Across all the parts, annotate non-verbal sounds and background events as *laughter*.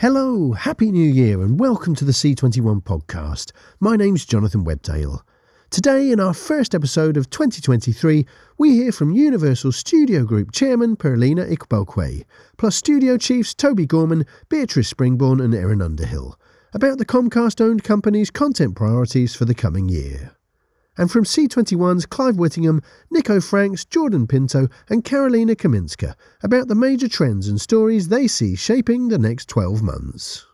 Hello, Happy New Year, and welcome to the C21 podcast. My name's Jonathan Webdale. Today, in our first episode of 2023, we hear from Universal Studio Group Chairman Pearlena Igbokwe, plus studio chiefs Toby Gorman, Beatrice Springborn, and Erin Underhill, about the Comcast owned company's content priorities for the coming year and from C21's Clive Whittingham, Nico Franks, Jordan Pinto, and Karolina Kaminska about the major trends and stories they see shaping the next 12 months.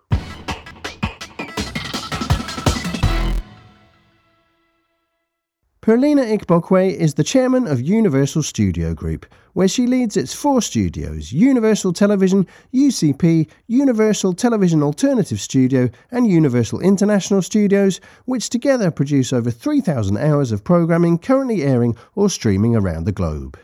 Pearlena Igbokwe is the chairman of Universal Studio Group, where she leads its four studios Universal Television, UCP, Universal Television Alternative Studio, and Universal International Studios, which together produce over 3,000 hours of programming currently airing or streaming around the globe.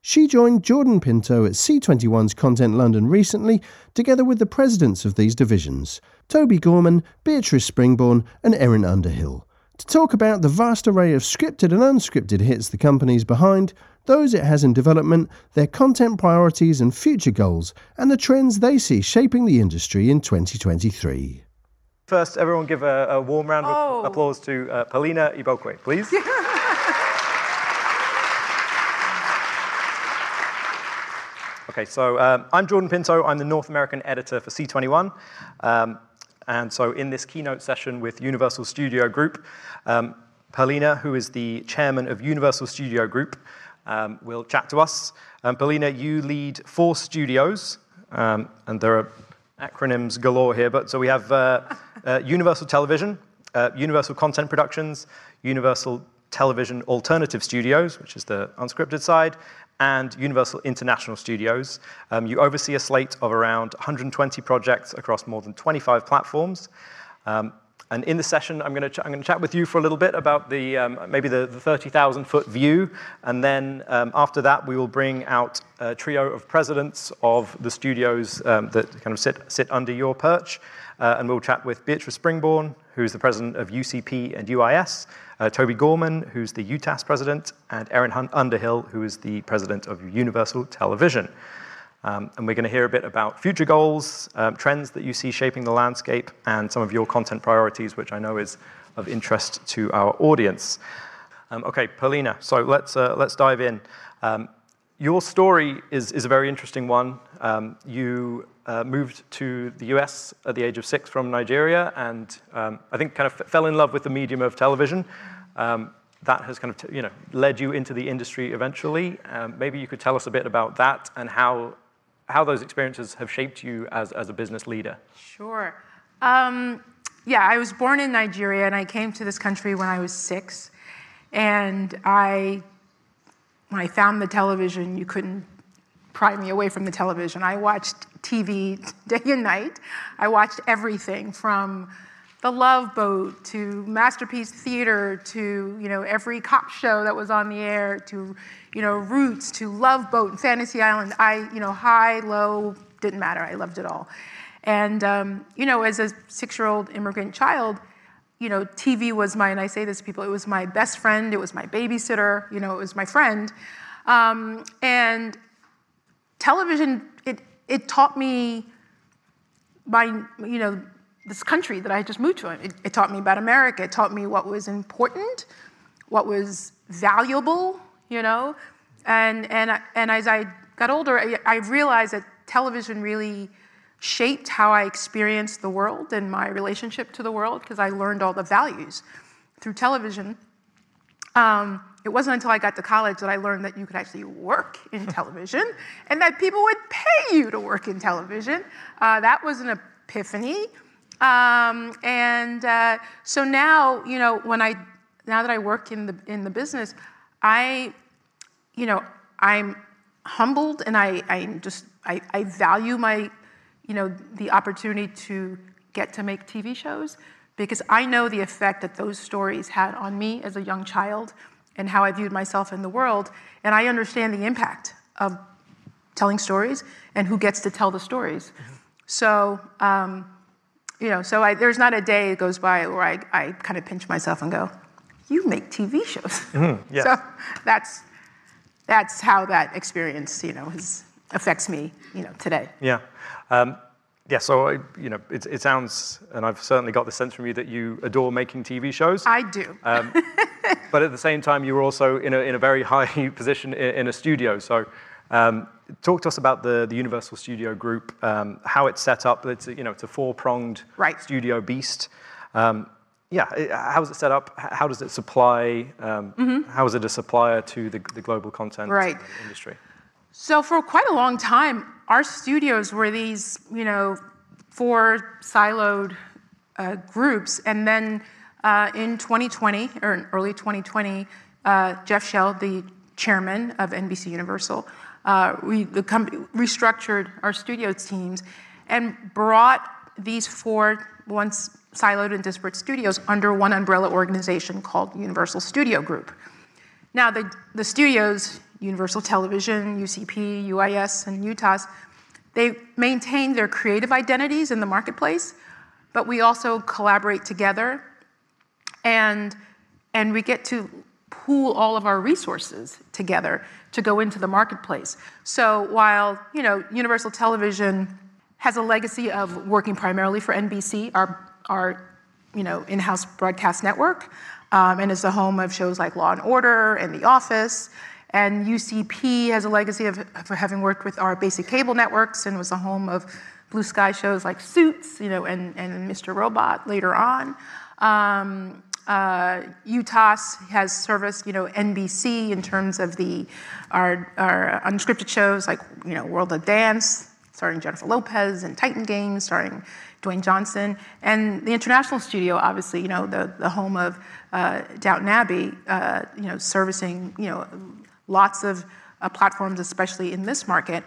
She joined Jordan Pinto at C21's Content London recently, together with the presidents of these divisions, Toby Gorman, Beatrice Springborn, and Erin Underhill to talk about the vast array of scripted and unscripted hits the company's behind, those it has in development, their content priorities and future goals, and the trends they see shaping the industry in 2023. First, everyone give a, a warm round of Oh. applause to uh, Paulina Igbokwe, please. *laughs* okay, so um, I'm Jordan Pinto. I'm the North American editor for C21. Um, and so in this keynote session with Universal Studio Group, um, Paulina, who is the chairman of Universal Studio Group, um, will chat to us. Um, Paulina, you lead four studios, um, and there are acronyms galore here, but so we have uh, uh, Universal Television, uh, Universal Content Productions, Universal Television Alternative Studios, which is the unscripted side, and Universal International Studios. Um, you oversee a slate of around 120 projects across more than 25 platforms. Um, and in the session, I'm going to I'm going to chat with you for a little bit about the um, maybe the, the 30,000 foot view, and then um, after that, we will bring out a trio of presidents of the studios um, that kind of sit sit under your perch, uh, and we'll chat with Beatrice Springborn, who's the president of UCP and UIS, uh, Toby Gorman, who's the UTAS president, and Erin Hun- Underhill, who is the president of Universal Television. Um, and we're going to hear a bit about future goals, um, trends that you see shaping the landscape, and some of your content priorities, which I know is of interest to our audience. Um, okay, Paulina, so let's, uh, let's dive in. Um, your story is, is a very interesting one. Um, you uh, moved to the US at the age of six from Nigeria, and um, I think kind of f- fell in love with the medium of television. That has kind of you know led you into the industry eventually. Um, maybe you could tell us a bit about that and how how those experiences have shaped you as, as a business leader. Sure. Um, yeah, I was born in Nigeria and I came to this country when I was six. And I, when I found the television, you couldn't pry me away from the television. I watched TV *laughs* day and night. I watched everything from The Love Boat to Masterpiece Theater to you know every cop show that was on the air to you know Roots to Love Boat and Fantasy Island. I you know high low didn't matter. I loved it all. And um, you know as a six-year-old immigrant child, you know TV was my and I say this to people. It was my best friend. It was my babysitter. You know it was my friend. Um, and television it it taught me my you know this country that I had just moved to. It, it taught me about America. It taught me what was important, what was valuable, you know, and and and as I got older, I, I realized that television really shaped how I experienced the world and my relationship to the world because I learned all the values through television. Um, it wasn't until I got to college that I learned that you could actually work in *laughs* television and that people would pay you to work in television. Uh, that was an epiphany. Um, and uh, so now, you know, when I now that I work in the in the business, I, you know, I'm humbled and I I just I, I value my, you know, the opportunity to get to make TV shows because I know the effect that those stories had on me as a young child and how I viewed myself in the world, and I understand the impact of telling stories and who gets to tell the stories. So. Um, you know, so I, there's not a day that goes by where I, I kind of pinch myself and go, "You make TV shows." *laughs* yes. So that's that's how that experience, you know, has, affects me, you know, today. Yeah. Um, Yeah, so you know, it, it, sounds, and I've certainly got the sense from you that you adore making TV shows. I do. Um, *laughs* but at the same time, you were also in a, in a very high *laughs* position in, in a studio. So, um, talk to us about the, the Universal Studio Group, um, how it's set up. It's a, you know, it's a four-pronged right. studio beast. Um, yeah, how is it set up? How does it supply? Um, mm-hmm. How is it a supplier to the, the global content right. industry? So for quite a long time, our studios were these, you know, four siloed uh, groups, and then uh, in 2020 or in early 2020, uh, Jeff Shell, the chairman of NBC Universal, uh, we restructured our studio teams and brought these four once siloed and disparate studios under one umbrella organization called Universal Studio Group. Now, the, the studios, Universal Television, UCP, UIS, and UTAS, they maintain their creative identities in the marketplace, but we also collaborate together and, and we get to pool all of our resources together to go into the marketplace. So while you know, Universal Television has a legacy of working primarily for NBC, our, our you know, in-house broadcast network, um, and is the home of shows like Law and Order and The Office. And UCP has a legacy of, of having worked with our basic cable networks and was the home of blue sky shows like Suits, you know, and, and Mr. Robot later on. Um, uh, UTAS has serviced, you know, NBC in terms of the our, our unscripted shows like, you know, World of Dance, starring Jennifer Lopez, and Titan Games, starring Dwayne Johnson, and the international studio, obviously, you know, the, the home of uh, Downton Abbey, uh, you know, servicing, you know, lots of uh, platforms, especially in this market.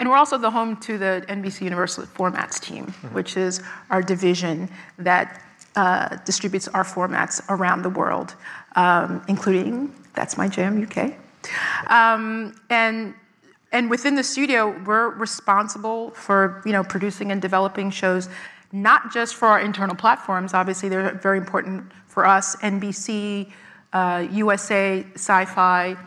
And we're also the home to the NBC Universal Formats team, mm-hmm. which is our division that uh, distributes our formats around the world, um, including That's My Jam UK. Um, and and within the studio, we're responsible for you know producing and developing shows, not just for our internal platforms. Obviously, they're very important for us. NBC, uh, USA, Syfy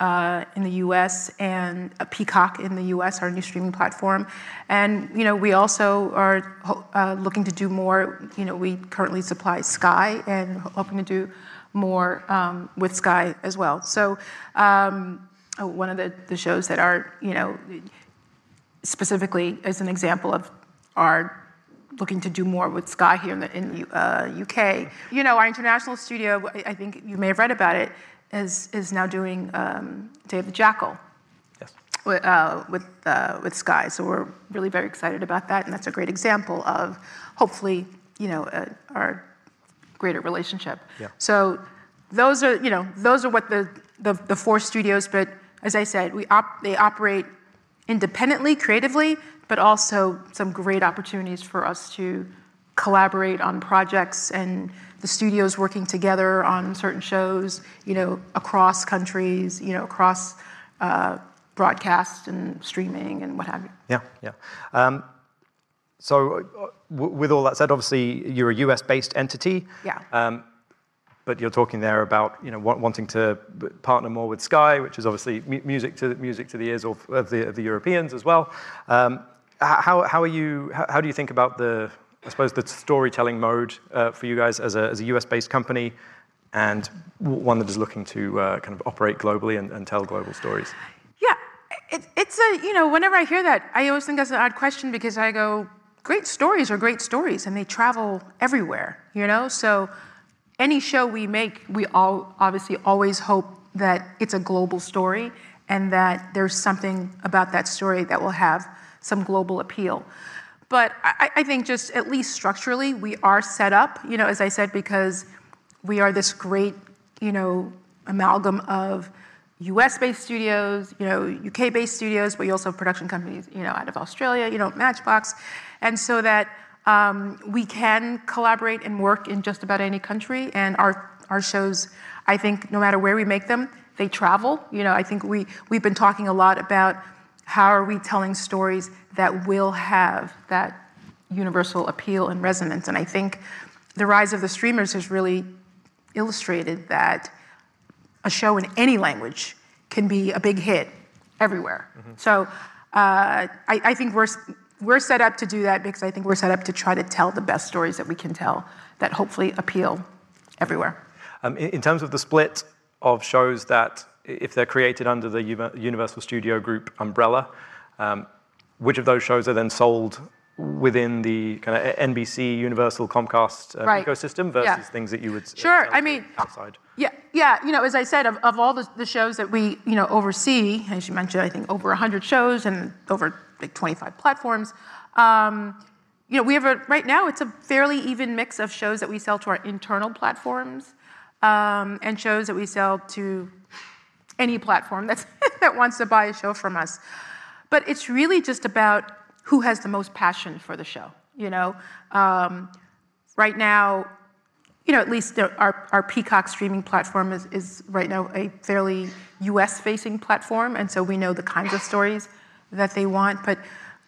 uh, in the US and Peacock in the US, our new streaming platform. And you know, we also are uh, looking to do more. You know, we currently supply Sky and hoping to do more um, with Sky as well. So um, one of the, shows that are, you know, specifically as an example of our looking to do more with Sky here in the in, uh, UK. You know, our international studio, I think you may have read about it, is, is now doing um, Day of the Jackal yes. with, uh, with, uh, with Sky. So we're really very excited about that, and that's a great example of hopefully, you know, uh, our greater relationship. Yeah. So those are, you know, those are what the, the, the four studios, but as I said, we op- they operate independently, creatively, but also some great opportunities for us to collaborate on projects and the studios working together on certain shows, you know, across countries, you know, across uh, broadcast and streaming and what have you. Yeah, yeah. Um, so, uh, w- with all that said, obviously you're a US-based entity. Yeah. Um, but you're talking there about you know wanting to partner more with Sky, which is obviously music to music to the ears of, of, the, of the Europeans as well. Um, how, how are you? How, how do you think about the I suppose, the storytelling mode uh, for you guys as a, as a US-based company and one that is looking to uh, kind of operate globally and, and tell global stories? Yeah, it, it's a, you know, whenever I hear that, I always think that's an odd question because I go, great stories are great stories and they travel everywhere, you know? So any show we make, we all obviously always hope that it's a global story and that there's something about that story that will have some global appeal. But I, I think just at least structurally, we are set up, you know, as I said, because we are this great, you know, amalgam of US-based studios, you know, UK-based studios, but you also have production companies, you know, out of Australia, you know, Matchbox, and so that um, we can collaborate and work in just about any country. And our our shows, I think, no matter where we make them, they travel. You know, I think we we've been talking a lot about how are we telling stories that will have that universal appeal and resonance? And I think the rise of the streamers has really illustrated that a show in any language can be a big hit everywhere. Mm-hmm. So uh, I, I, think we're we're set up to do that because I think we're set up to try to tell the best stories that we can tell that hopefully appeal everywhere. Um, in, in, terms of the split of shows that, if they're created under the Universal Studio Group umbrella, um, which of those shows are then sold within the kind of NBC, Universal, Comcast uh, right. ecosystem versus yeah. things that you would sure. I mean, outside. Yeah, yeah. You know, as I said, of, of all the, the shows that we you know oversee, as you mentioned, I think over 100 shows and over like 25 platforms. Um, you know, we have a right now. It's a fairly even mix of shows that we sell to our internal platforms um, and shows that we sell to any platform that's *laughs* that wants to buy a show from us. But it's really just about who has the most passion for the show. You know, um, right now, you know, at least our, our Peacock streaming platform is, is right now a fairly US facing platform, and so we know the kinds of stories that they want. But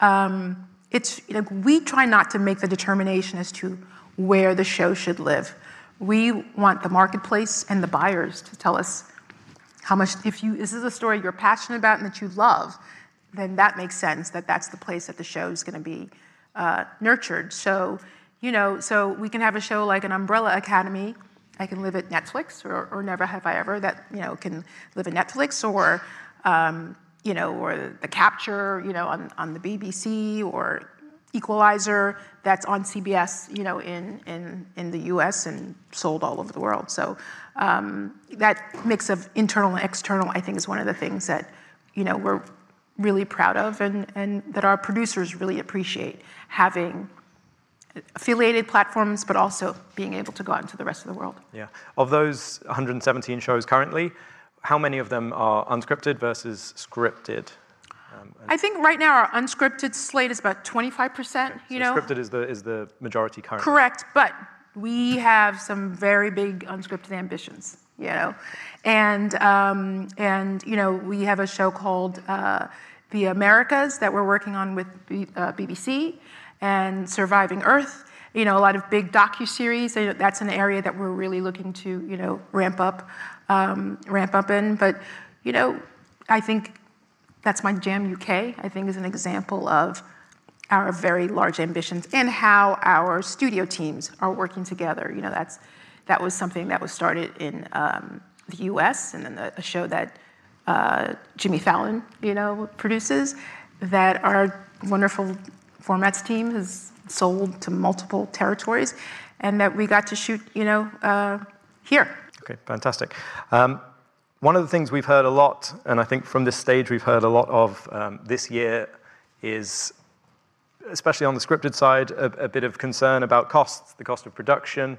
um, it's, know, we try not to make the determination as to where the show should live. We want the marketplace and the buyers to tell us how much, if you, this is a story you're passionate about and that you love, then that makes sense that that's the place that the show is going to be uh, nurtured. So, you know, so we can have a show like an Umbrella Academy. I can live at Netflix, or, or Never Have I Ever, that you know can live at Netflix, or um, you know, or The Capture, you know, on, on the BBC, or Equalizer, that's on CBS, you know, in in in the U.S. and sold all over the world. So um, that mix of internal and external, I think, is one of the things that you know we're really proud of and, and that our producers really appreciate having affiliated platforms, but also being able to go out into the rest of the world. Yeah. Of those 117 shows currently, how many of them are unscripted versus scripted? Um, I think right now our unscripted slate is about 25%, okay. you so know. Scripted is the, is the majority currently. Correct, but we have some very big unscripted ambitions, you know. And, um, and you know, we have a show called uh, the Americas that we're working on with B, uh, BBC and Surviving Earth. You know, a lot of big docu-series. That's an area that we're really looking to, you know, ramp up, um, ramp up in. But, you know, I think that's my Jam UK. I think is an example of our very large ambitions and how our studio teams are working together. You know, that's that was something that was started in um, the U.S. and then a show that uh, Jimmy Fallon, you know, produces, that our wonderful formats team has sold to multiple territories, and that we got to shoot, you know, uh, here. Okay, fantastic. Um, one of the things we've heard a lot, and I think from this stage we've heard a lot of um, this year, is especially on the scripted side, a, a, bit of concern about costs, the cost of production,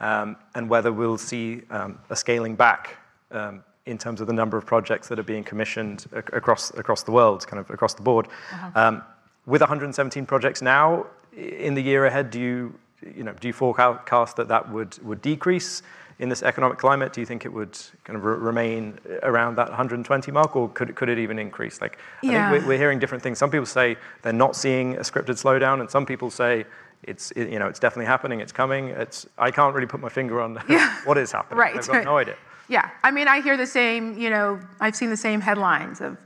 um, and whether we'll see um, a scaling back um, in terms of the number of projects that are being commissioned across, across the world, kind of across the board. Uh-huh. Um, with 117 projects now, in the year ahead, do you, you know, do you forecast that that would, would decrease in this economic climate? Do you think it would kind of re- remain around that 120 mark, or could, could it even increase? Like, yeah. I think we're, we're, hearing different things. Some people say they're not seeing a scripted slowdown, and some people say it's, it, you know, it's definitely happening, it's coming. It's, I can't really put my finger on yeah. *laughs* what is happening. Right. I've got no idea. Yeah, I mean, I hear the same, you know, I've seen the same headlines of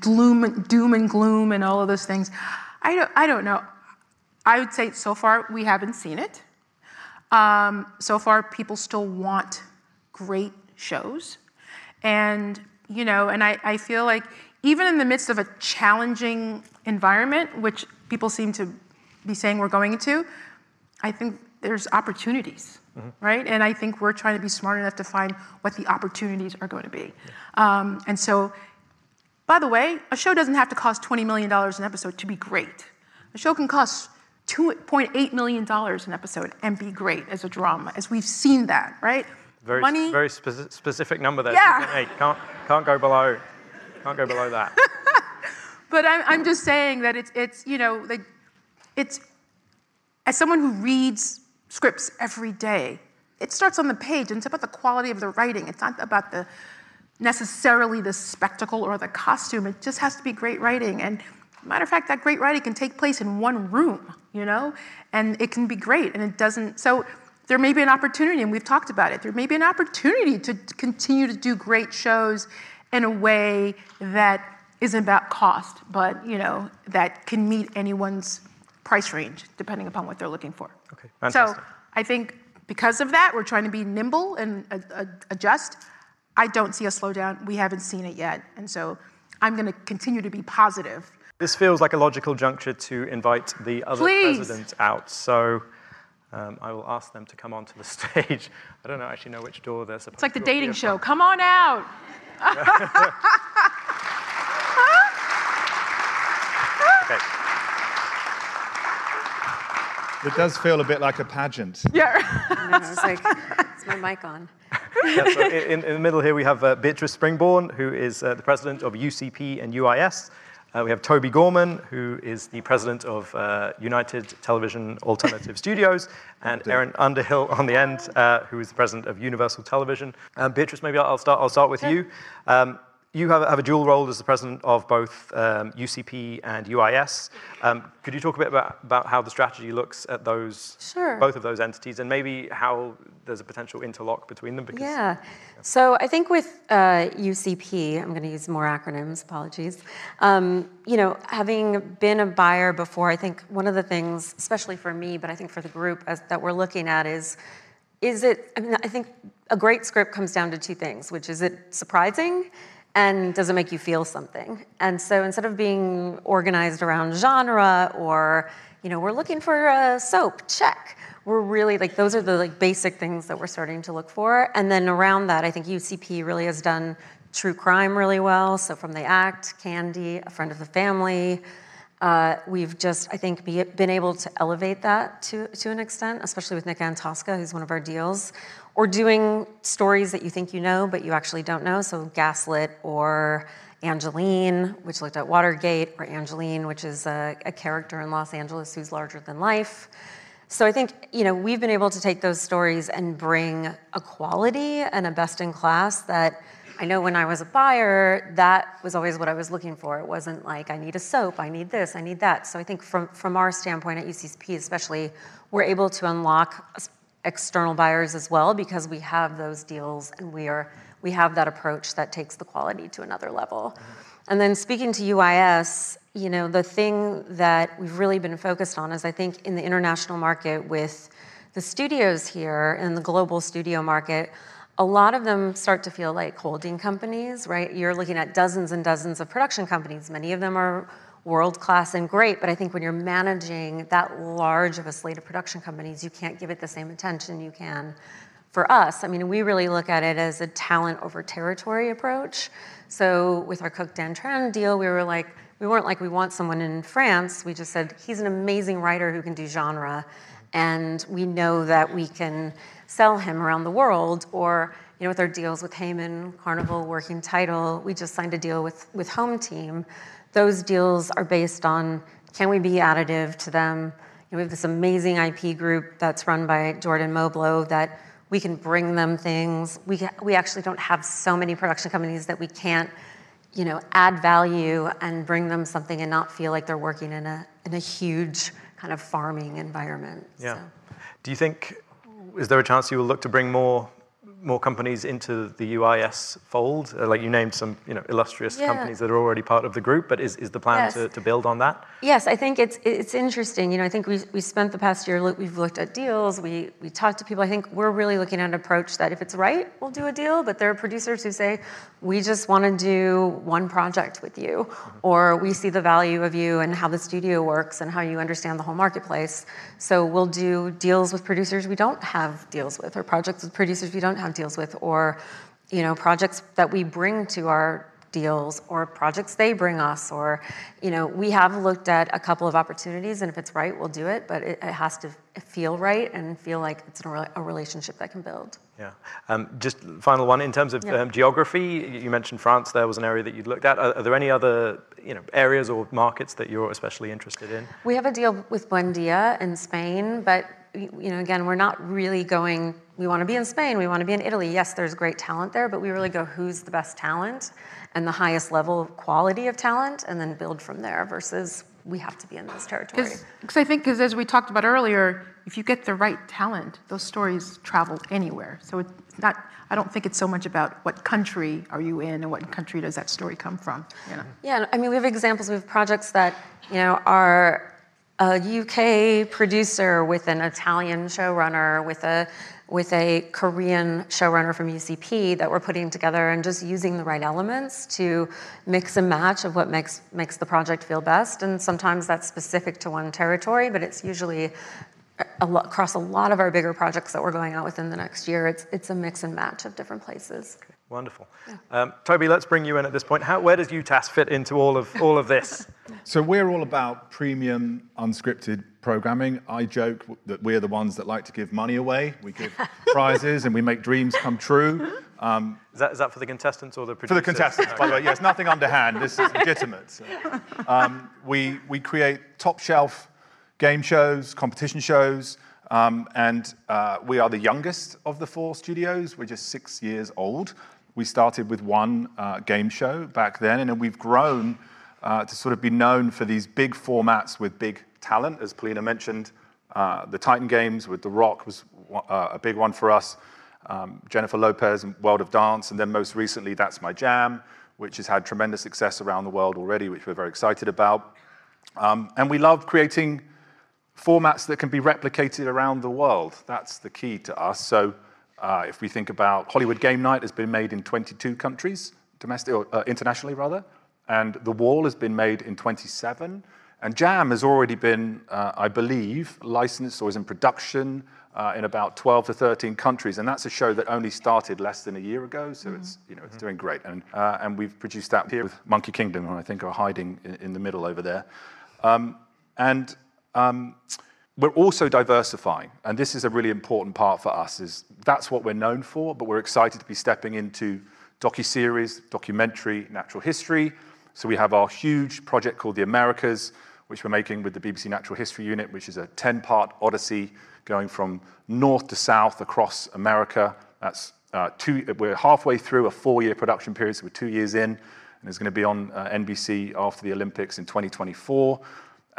gloom, doom and gloom and all of those things. I don't, I don't know. I would say so far we haven't seen it. Um, so far, people still want great shows. And, you know, and I, I feel like even in the midst of a challenging environment, which people seem to be saying we're going into, I think there's opportunities mm-hmm. right? And I think we're trying to be smart enough to find what the opportunities are going to be. Yeah. Um, and so, by the way, a show doesn't have to cost $20 million an episode to be great. A show can cost $2.8 million an episode and be great as a drama, as we've seen that, right? Very, Money. very speci- specific number there. Yeah. Can't, can't go below, can't go below that. *laughs* but I'm, I'm just saying that it's, it's you know, like, it's, as someone who reads scripts every day. It starts on the page, and it's about the quality of the writing. It's not about the necessarily the spectacle or the costume. It just has to be great writing. And matter of fact, that great writing can take place in one room, you know, and it can be great. And it doesn't. So there may be an opportunity, and we've talked about it. There may be an opportunity to continue to do great shows in a way that isn't about cost, but you know, that can meet anyone's price range depending upon what they're looking for. Okay, fantastic. So I think because of that, we're trying to be nimble and adjust. I don't see a slowdown. We haven't seen it yet, and so I'm gonna continue to be positive. This feels like a logical juncture to invite the other Please. presidents out. So um, I will ask them to come onto the *laughs* stage. I don't know, actually know which door they're supposed It's like the to appear dating show. from. Come on out. Okay. *laughs* It does feel a bit like a pageant. *laughs* Yeah. I was like, is my mic on? Yeah, so in, in the middle here, we have uh, Beatrice Springborn, who is uh, the president of UCP and UIS. Uh, we have Toby Gorman, who is the president of uh, United Television Alternative *laughs* Studios, and Erin Underhill on the end, uh, who is the president of Universal Television. Um, Beatrice, maybe I'll start, I'll start with you. Um, you have, have a dual role as the president of both um, UCP and UIS. Um, could you talk a bit about, about how the strategy looks at those, Sure. both of those entities, and maybe how there's a potential interlock between them? Because Yeah. So I think with uh, UCP, I'm going to use more acronyms, apologies. Um, you know, having been a buyer before, I think one of the things, especially for me, but I think for the group as, that we're looking at is, is it, I mean, I think a great script comes down to two things, which is it surprising and does it make you feel something? And so instead of being organized around genre or, you know, we're looking for a soap, check. We're really like those are the like basic things that we're starting to look for. And then around that, I think UCP really has done true crime really well. So from the act, Candy, a friend of the family, uh, we've just, I think, be, been able to elevate that to, to an extent, especially with Nick Antosca, who's one of our deals, or doing stories that you think you know, but you actually don't know. So Gaslit or Angelyne, which looked at Watergate, or Angelyne, which is a, a character in Los Angeles who's larger than life. So I think, you know, we've been able to take those stories and bring a quality and a best in class that I know when I was a buyer, that was always what I was looking for. It wasn't like, I need a soap, I need this, I need that. So I think from, from our standpoint at UCP especially, we're able to unlock external buyers as well because we have those deals and we are we have that approach that takes the quality to another level. And then speaking to UIS, you know, the thing that we've really been focused on is I think in the international market with the studios here and the global studio market, a lot of them start to feel like holding companies, right? You're looking at dozens and dozens of production companies. Many of them are world class and great, but I think when you're managing that large of a slate of production companies, you can't give it the same attention you can for us. I mean, we really look at it as a talent over territory approach. So with our Quoc Dang Tran deal, we were like, we weren't like we want someone in France. We just said he's an amazing writer who can do genre, and we know that we can sell him around the world. Or you know, with our deals with Heyman, Carnival, Working Title, we just signed a deal with with Home Team. Those deals are based on can we be additive to them? You know, we have this amazing IP group that's run by Jordan Moblo that we can bring them things. We, we actually don't have so many production companies that we can't, you know, add value and bring them something and not feel like they're working in a, in a huge kind of farming environment. Yeah. So. Do you think, is there a chance you will look to bring more more companies into the UIS fold? Uh, like you named some, you know, illustrious Yeah. companies that are already part of the group, but is, is the plan Yes. to, to build on that? Yes, I think it's it's interesting. You know, I think we we spent the past year we've looked at deals. We we talked to people. I think we're really looking at an approach that if it's right, we'll do a deal. But there are producers who say we just want to do one project with you, or we see the value of you and how the studio works and how you understand the whole marketplace. So we'll do deals with producers we don't have deals with, or projects with producers we don't have deals with, or you know projects that we bring to our deals or projects they bring us or you know we have looked at a couple of opportunities and if it's right we'll do it but it, it has to feel right and feel like it's a, a relationship that can build Yeah. Um, just final one in terms of Yeah. um, geography. You you mentioned France. There was an area that you'd looked at. Are, are there any other, you know, areas or markets that you're especially interested in? we have a deal with buendia in spain but you know again we're not really going we want to be in spain we want to be in italy yes there's great talent there but we really go who's the best talent and the highest level of quality of talent and then build from there versus we have to be in this territory. Because I think, because as we talked about earlier, if you get the right talent, those stories travel anywhere. So it's not, I don't think it's so much about what country are you in and what country does that story come from. You know? Yeah, I mean, we have examples, we have projects that, you know, are a UK producer with an Italian showrunner, with a with a Korean showrunner from UCP that we're putting together and just using the right elements to mix and match of what makes makes the project feel best. And sometimes that's specific to one territory, but it's usually a lot, across a lot of our bigger projects that we're going out within the next year. It's it's a mix and match of different places. Okay, wonderful. Yeah. Um, Toby, let's bring you in at this point. How, where does UTAS fit into all of all of this? *laughs* so we're all about premium unscripted programming. I joke that we're the ones that like to give money away. We give *laughs* prizes and we make dreams come true. Um, is, that, is that for the contestants or the producers? For the contestants, by the way. Yes, nothing underhand. This is legitimate. So, um, we, we create top shelf game shows, competition shows, um, and uh, we are the youngest of the four studios. We're just six years old. We started with one uh, game show back then, and we've grown uh, to sort of be known for these big formats with big talent, as Polina mentioned. Uh, the Titan Games with The Rock was uh, a big one for us. Um, Jennifer Lopez and World of Dance, and then most recently, That's My Jam, which has had tremendous success around the world already, which we're very excited about. Um, and we love creating formats that can be replicated around the world. That's the key to us. So uh, if we think about Hollywood Game Night has been made in 22 countries, domestic or uh, internationally rather, and The Wall has been made in 27. And Jam has already been, uh, I believe, licensed or is in production uh, in about 12 to 13 countries. And that's a show that only started less than a year ago. So mm-hmm. it's, you know, it's doing great. And, uh, and we've produced that here with Monkey Kingdom, who I think are hiding in, in the middle over there. Um, and um, we're also diversifying. And this is a really important part for us, is that's what we're known for, but we're excited to be stepping into docu-series, documentary, natural history. So we have our huge project called The Americas, which we're making with the BBC Natural History Unit, which is a 10 part odyssey going from north to south across America. That's uh, two, we're halfway through a four year production period, so we're two years in, and it's going to be on uh, NBC after the Olympics in 2024.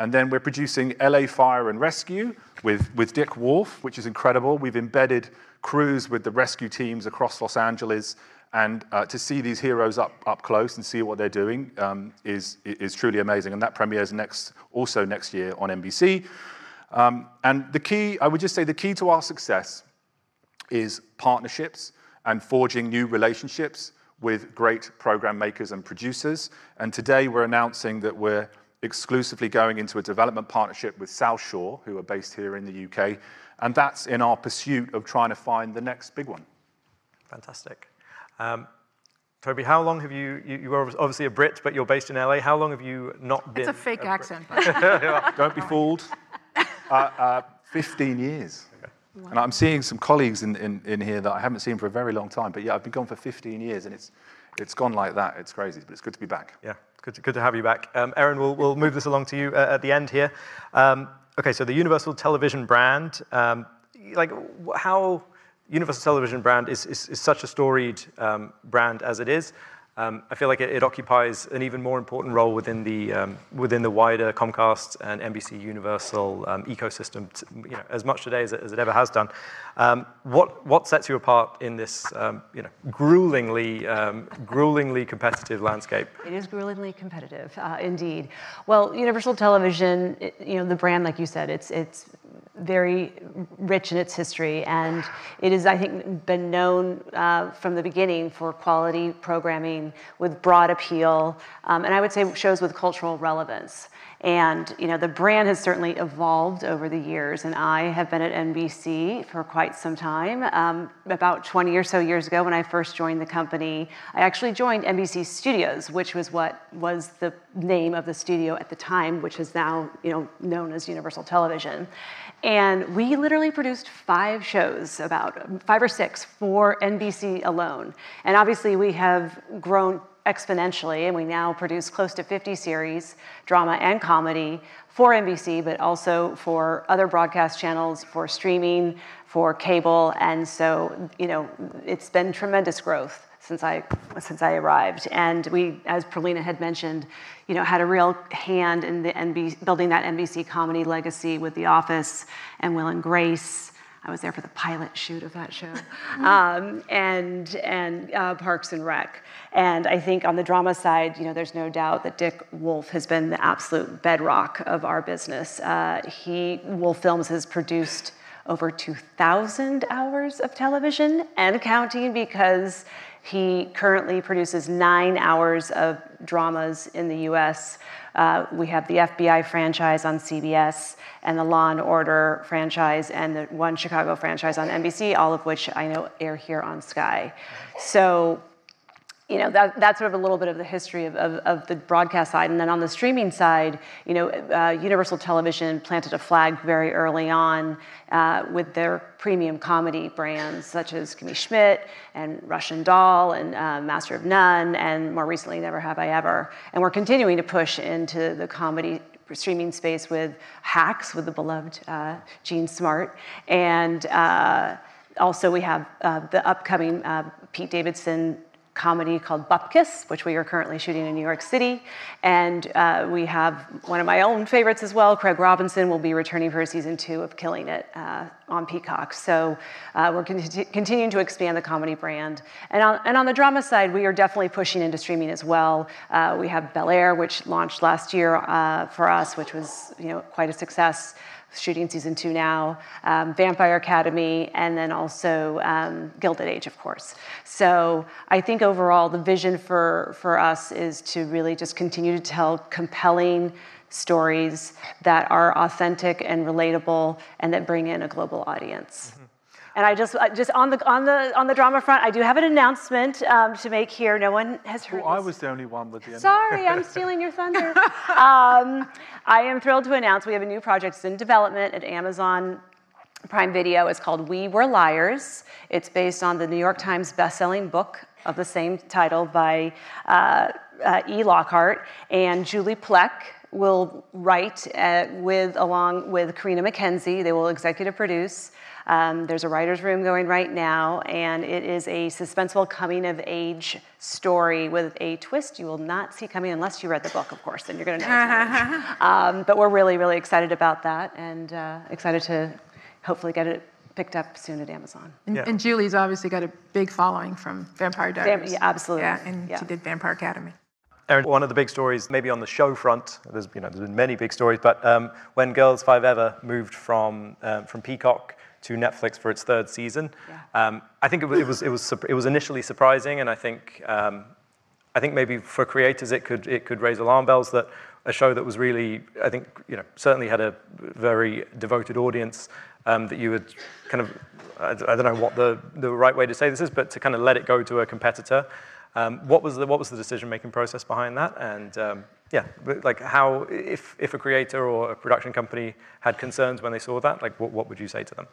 And then we're producing LA Fire and Rescue with, with Dick Wolf, which is incredible. We've embedded crews with the rescue teams across Los Angeles and uh, to see these heroes up, up close and see what they're doing um, is, is truly amazing. And that premieres next, also next year on NBC. Um, and the key, I would just say the key to our success is partnerships and forging new relationships with great program makers and producers. And today we're announcing that we're exclusively going into a development partnership with South Shore, who are based here in the UK. And that's in our pursuit of trying to find the next big one. Fantastic. Um, Toby, how long have you, you, you, are obviously a Brit, but you're based in LA. How long have you not been? It's a fake a accent. *laughs* *laughs* Don't be fooled. Uh, uh, 15 years. Okay. Wow. And I'm seeing some colleagues in, in, in here that I haven't seen for a very long time. But yeah, I've been gone for 15 years and it's, it's gone like that. It's crazy, but it's good to be back. Yeah, good to, good to have you back. Um, Erin, we'll, we'll move this along to you uh, at the end here. Um, okay, so the Universal Television brand, um, like how Universal Television brand is, is, is such a storied um, brand as it is. Um, I feel like it, it, occupies an even more important role within the um, within the wider Comcast and NBC Universal um, ecosystem, to, you know, as much today as it, as it ever has done. Um, what what sets you apart in this um, you know gruelingly um, gruelingly competitive landscape? It is gruelingly competitive, uh, indeed. Well, Universal Television, it, you know, the brand, like you said, it's it's very rich in its history, and it has, I think, been known uh, from the beginning for quality programming with broad appeal, um, and I would say shows with cultural relevance. And you know, the brand has certainly evolved over the years, and I have been at NBC for quite some time. Um, about 20 or so years ago, when I first joined the company, I actually joined NBC Studios, which was what was the name of the studio at the time, which is now you know known as Universal Television. And we literally produced five shows, about five or six for NBC alone. And obviously, we have grown exponentially, and we now produce close to 50 series, drama and comedy, for NBC, but also for other broadcast channels, for streaming, for cable. And so, you know, it's been tremendous growth since I since I arrived. And we, as Pearlena had mentioned, you know, had a real hand in the NBC, building that NBC comedy legacy with The Office and Will and Grace. I was there for the pilot shoot of that show, *laughs* um, and and uh, Parks and Rec. And I think on the drama side, you know, there's no doubt that Dick Wolf has been the absolute bedrock of our business. Uh, he Wolf Films has produced over 2,000 hours of television and counting because he currently produces nine hours of dramas in the US. Uh, we have the FBI franchise on CBS and the Law and Order franchise and the One Chicago franchise on NBC, all of which I know air here on Sky. So you know, that, that's sort of a little bit of the history of, of, of, the broadcast side. And then on the streaming side, you know, uh, Universal Television planted a flag very early on uh, with their premium comedy brands such as Kimmy Schmidt and Russian Doll and uh, Master of None, and more recently, Never Have I Ever. And we're continuing to push into the comedy streaming space with Hacks with the beloved uh, Jean Smart. And uh, also, we have uh, the upcoming Pete Davidson comedy called Bupkis, which we are currently shooting in New York City. And uh, we have one of my own favorites as well, Craig Robinson, will be returning for season two of Killing It uh, on Peacock. So uh, we're con- continuing to expand the comedy brand. And on, and on the drama side, we are definitely pushing into streaming as well. Uh, we have Bel Air, which launched last year uh, for us, which was you know quite a success shooting season two now, um, Vampire Academy, and then also um, Gilded Age, of course. So I think overall the vision for, for us is to really just continue to tell compelling stories that are authentic and relatable and that bring in a global audience. Mm-hmm. And I just, just on the on the on the drama front, I do have an announcement um, to make here. No one has heard. Well, I was the only one with the. Sorry, I'm stealing your thunder. *laughs* um, I am thrilled to announce we have a new project it's in development at Amazon Prime Video. It's called We Were Liars. It's based on the New York Times bestselling book of the same title by uh, uh, E. Lockhart and Julie Plec will write uh, with along with Carina MacKenzie. They will executive produce. Um, there's a writer's room going right now, and it is a suspenseful coming of age story with a twist you will not see coming unless you read the book, of course, then you're going to know. *laughs* um, but we're really, really excited about that and uh, excited to hopefully get it picked up soon at Amazon. And, yeah. and, Julie's obviously got a big following from Vampire Diaries. yeah, absolutely. Yeah, and yeah. she did Vampire Academy. Erin, one of the big stories, maybe on the show front, there's, you know, there's been many big stories, but um, when Girls Five Eva moved from, um, from Peacock to Netflix for its third season. Yeah. Um, I think it was, it was, it, was, it was initially surprising, and I think, um, I think maybe for creators it could, it could raise alarm bells that a show that was really, I think, you know, certainly had a very devoted audience um, that you would kind of, I, I, don't know what the, the right way to say this is, but to kind of let it go to a competitor. Um, what was the what was the decision making process behind that? And um, yeah, like how if if a creator or a production company had concerns when they saw that, like what, what would you say to them?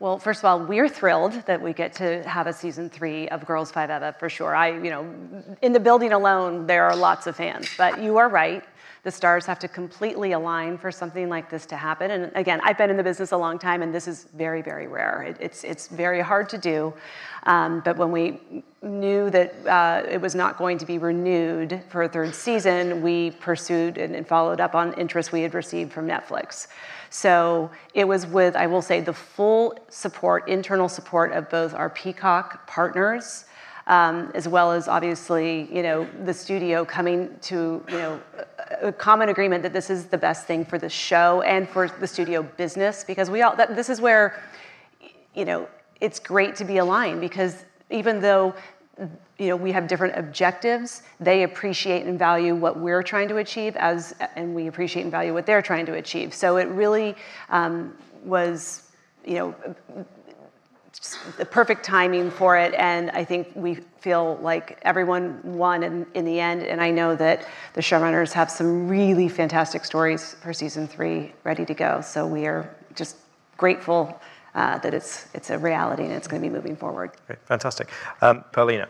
Well, first of all, we're thrilled that we get to have a season three of Girls Five Eva for sure. I, you know, in the building alone, there are lots of fans. But you are right the stars have to completely align for something like this to happen. And again, I've been in the business a long time, and this is very, very rare. It, it's, it's very hard to do. Um, but when we knew that uh, it was not going to be renewed for a third season, we pursued and, and followed up on interest we had received from Netflix. So it was with, I will say, the full support, internal support of both our Peacock partners um, as well as obviously, you know, the studio coming to, you know, a common agreement that this is the best thing for the show and for the studio business because we all, that, this is where, you know, it's great to be aligned because even though you know we have different objectives they appreciate and value what we're trying to achieve as and we appreciate and value what they're trying to achieve. So it really um, was you know the perfect timing for it. And I think we feel like everyone won in, in the end. And I know that the showrunners have some really fantastic stories for season three ready to go. So we are just grateful uh, that it's it's a reality and it's going to be moving forward. Great. Fantastic. Um,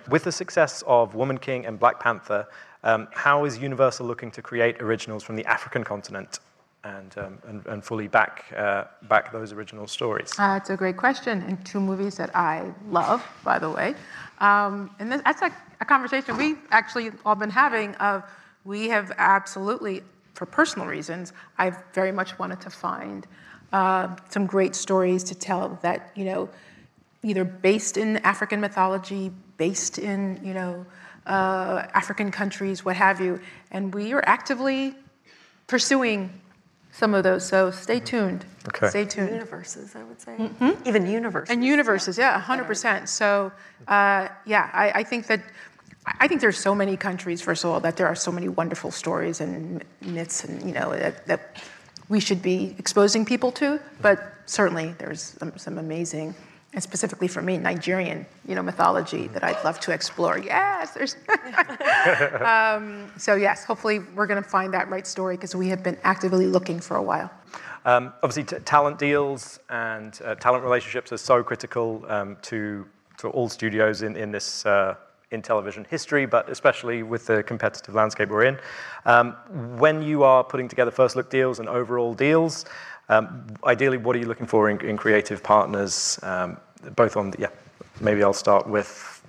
with the success of Woman King and Black Panther, um, how is Universal looking to create originals from the African continent? And, um, and, and, fully back, uh, back those original stories? Uh, it's a great question, and two movies that I love, by the way. Um, and this, that's a, a, conversation we've actually all been having of we have absolutely, for personal reasons, I've very much wanted to find uh, some great stories to tell that, you know, either based in African mythology, based in, you know, uh, African countries, what have you. And we are actively pursuing some of those. So stay tuned. Okay. Stay tuned. Universes, I would say. Mm-hmm. Even universes. And universes, yeah, 100%. So, uh, yeah, I, I, think that. I think there's so many countries, first of all, that there are so many wonderful stories and myths, and you know that, that we should be exposing people to. But certainly, there's some, some amazing and specifically for me, Nigerian, you know, mythology that I'd love to explore. Yes, there's. *laughs* um, so yes, hopefully we're going to find that right story because we have been actively looking for a while. Um, obviously, t- talent deals and uh, talent relationships are so critical um, to to all studios in in this. Uh, in television history, but especially with the competitive landscape we're in. Um, when you are putting together first look deals and overall deals, ideally, what are you looking for in, in creative partners? Um, both on, the, yeah, maybe I'll start with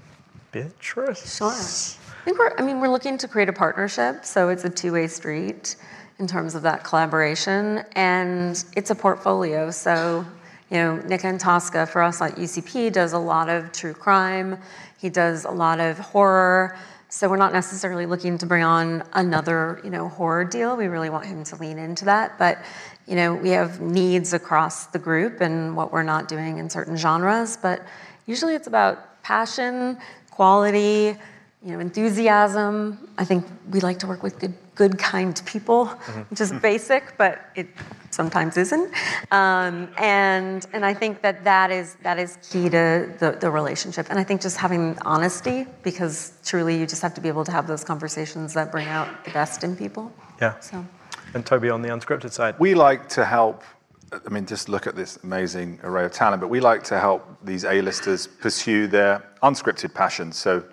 Beatrice. Sure. I think we're, I mean, we're looking to create a partnership, so it's a two-way street in terms of that collaboration, and it's a portfolio. So, you know, Nick Antosca for us at UCP does a lot of true crime. He does a lot of horror. So we're not necessarily looking to bring on another, you know, horror deal. We really want him to lean into that. But you know, we have needs across the group and what we're not doing in certain genres, but usually it's about passion, quality, you know, enthusiasm. I think we like to work with good, good kind people, mm-hmm. which is basic, but it sometimes isn't. Um, and and I think that that is that is key to the, the relationship. And I think just having honesty, because truly you just have to be able to have those conversations that bring out the best in people. Yeah. So. And Toby, on the unscripted side? We like to help, I mean, just look at this amazing array of talent, but we like to help these A-listers pursue their unscripted passions. So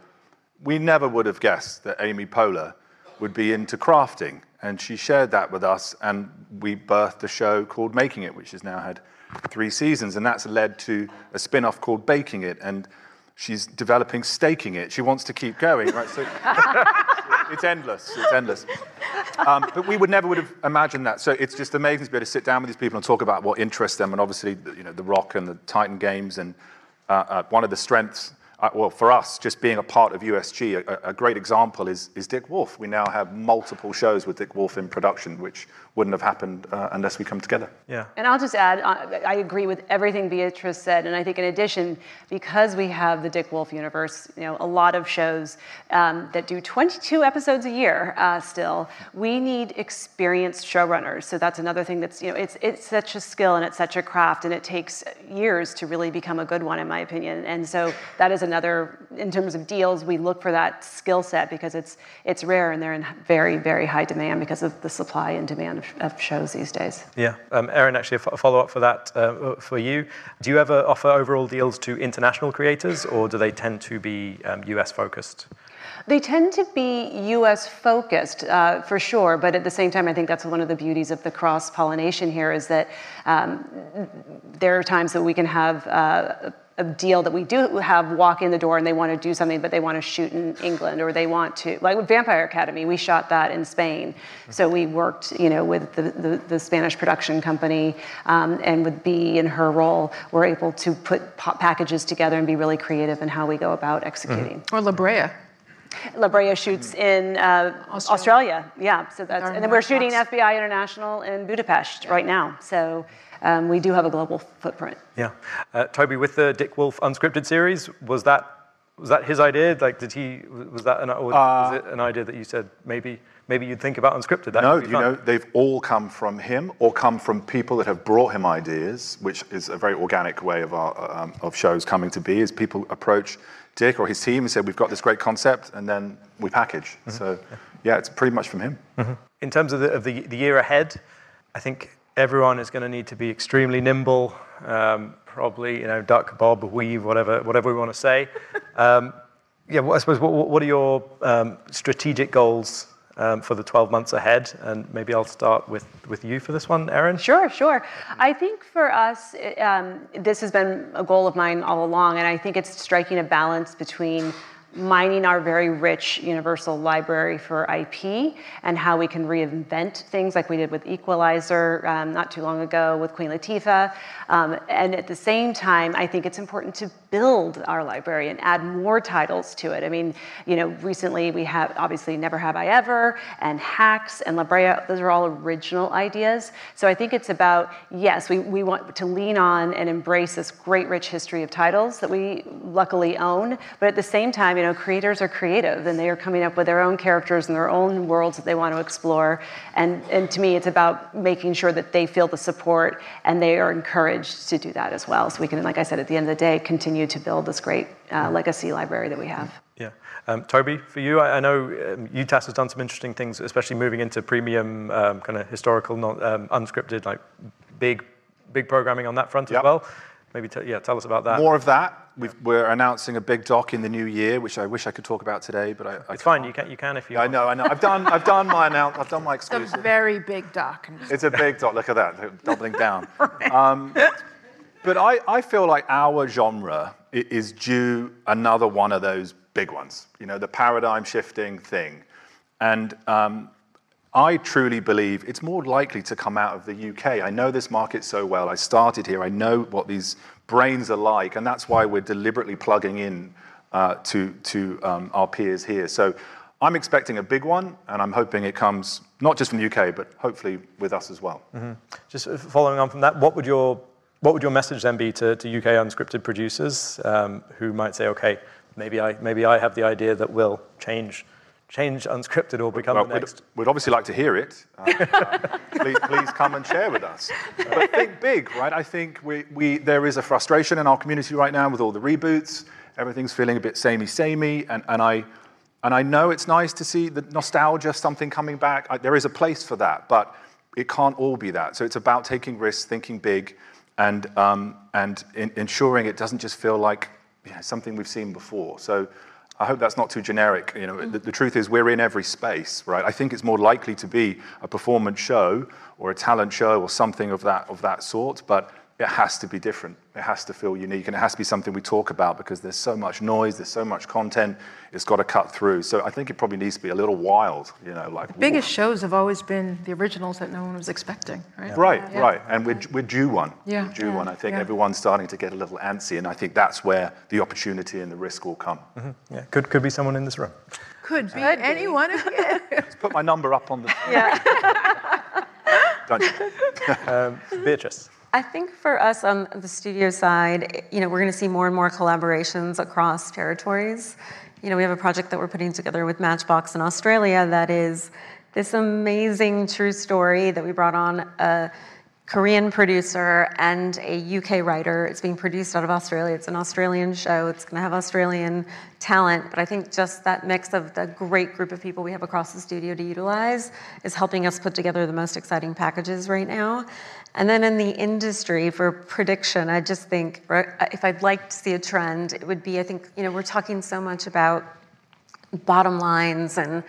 we never would have guessed that Amy Poehler would be into crafting. And she shared that with us, and we birthed a show called Making It, which has now had three seasons. And that's led to a spin off called Baking It. And she's developing staking it. She wants to keep going, right? So *laughs* it's endless. It's endless. Um, but we would never would have imagined that. So it's just amazing to be able to sit down with these people and talk about what interests them, and obviously, you know, the Rock and the Titan games, and uh, uh, one of the strengths uh, well, for us, just being a part of USG, a, a, great example is, is Dick Wolf. We now have multiple shows with Dick Wolf in production, which wouldn't have happened uh, unless we come together. Yeah. And I'll just add, uh, I agree with everything Beatrice said, and I think in addition, because we have the Dick Wolf universe, you know, a lot of shows um, that do 22 episodes a year uh, still, we need experienced showrunners. So that's another thing that's, you know, it's it's such a skill and it's such a craft, and it takes years to really become a good one, in my opinion. And so that is another, in terms of deals, we look for that skill set because it's it's rare and they're in very very high demand because of the supply and demand of of shows these days. Yeah, um, Erin, actually, a follow up for that uh, for you. Do you ever offer overall deals to international creators, or do they tend to be um, US focused? They tend to be US focused uh, for sure, but at the same time, I think that's one of the beauties of the cross pollination here is that um, there are times that we can have. Uh, a deal that we do have walk in the door and they want to do something, but they want to shoot in England or they want to, like with Vampire Academy, we shot that in Spain. So we worked, you know, with the, the, the Spanish production company um, and with B in her role, we're able to put packages together and be really creative in how we go about executing. Mm-hmm. Or La Brea. La Brea shoots in uh, Australia. Australia. yeah. So that's, and then we're shooting FBI International in Budapest right now. So um, we do have a global footprint. Yeah. Uh, Toby, with the Dick Wolf unscripted series, was that was that his idea? Like, did he was that an, or was uh, it an idea that you said maybe maybe you'd think about unscripted? That no, you know, they've all come from him or come from people that have brought him ideas, which is a very organic way of our um, of shows coming to be. Is people approach Dick or his team and say, "We've got this great concept," and then we package. Mm-hmm. So, yeah. yeah. it's pretty much from him. Mm-hmm. In terms of the, of the the year ahead, I think everyone is going to need to be extremely nimble, um, probably, you know, duck, bob, weave, whatever, whatever we want to say. *laughs* Um, yeah, well, I suppose, what, what, are your um, strategic goals um, for the 12 months ahead. And maybe I'll start with, with you for this one, Erin. Sure, sure. I think for us, um, this has been a goal of mine all along, and I think it's striking a balance between mining our very rich universal library for IP and how we can reinvent things like we did with Equalizer um, not too long ago with Queen Latifah. Um, and at the same time, I think it's important to build our library and add more titles to it. I mean, you know, recently we have obviously Never Have I Ever and Hacks and La Brea, those are all original ideas. So I think it's about, yes, we, we want to lean on and embrace this great rich history of titles that we luckily own, but at the same time, you know, creators are creative and they are coming up with their own characters and their own worlds that they want to explore. And, and to me, it's about making sure that they feel the support and they are encouraged to do that as well. So we can, like I said, at the end of the day, continue to build this great uh, legacy library that we have. Yeah. Um, Toby, for you, I, I know um, UTAS has done some interesting things, especially moving into premium, um, kind of historical, not um, unscripted, like big, big programming on that front Yep. as well. Maybe, t- yeah, tell us about that. More of that. We've, we're announcing a big doc in the new year, which I wish I could talk about today, but I, I It's fine. can't. You can, you can if you. I want. know, I know. I've done, I've done my announce, I've done my It's a very big doc. It's a big doc. Look at that, doubling down. *laughs* Um, but I, I feel like our genre is due another one of those big ones. You know, the paradigm shifting thing, and um, I truly believe it's more likely to come out of the UK. I know this market so well. I started here. I know what these brains are like, and that's why we're deliberately plugging in uh, to to um, our peers here. So. I'm expecting a big one, and I'm hoping it comes not just from the UK, but hopefully with us as well. Just uh, following on from that, what would your what would your message then be to, to UK unscripted producers um, who might say, okay, maybe I maybe I have the idea that will change change unscripted or become Well, the we'd, next. we'd obviously like to hear it. Uh, please, please come and share with us. But think big, right? I think we, we, there is a frustration in our community right now with all the reboots. Everything's feeling a bit samey, samey, and, and I. And I know it's nice to see the nostalgia, something coming back. I, there is a place for that, but it can't all be that. So it's about taking risks, thinking big, and, um, and in, ensuring it doesn't just feel like you know, something we've seen before. So I hope that's not too generic. You know, the, the truth is we're in every space, right? I think it's more likely to be a performance show or a talent show or something of that of that sort, but it has to be different. It has to feel unique, and it has to be something we talk about because there's so much noise, there's so much content. It's got to cut through. So I think it probably needs to be a little wild. You know, like biggest shows have always been the originals that no one was expecting, right? Right, Yeah. right. And we're, we're due one. Yeah. We're due one. I think Yeah. everyone's starting to get a little antsy, and I think that's where the opportunity and the risk will come. Mm-hmm. Yeah, could could be someone in this room. Could be any one of you. *laughs* *laughs* Let's put my number up on the. Yeah. *laughs* Don't you? Um, Beatrice. I think for us on the studio side, you know, we're going to see more and more collaborations across territories. You know, we have a project that we're putting together with Matchbox in Australia that is this amazing true story that we brought on a Korean producer and a UK writer. It's being produced out of Australia. It's an Australian show. It's going to have Australian talent, but I think just that mix of the great group of people we have across the studio to utilize is helping us put together the most exciting packages right now. And then in the industry for prediction, I just think if I'd like to see a trend, it would be I think, you know, we're talking so much about bottom lines and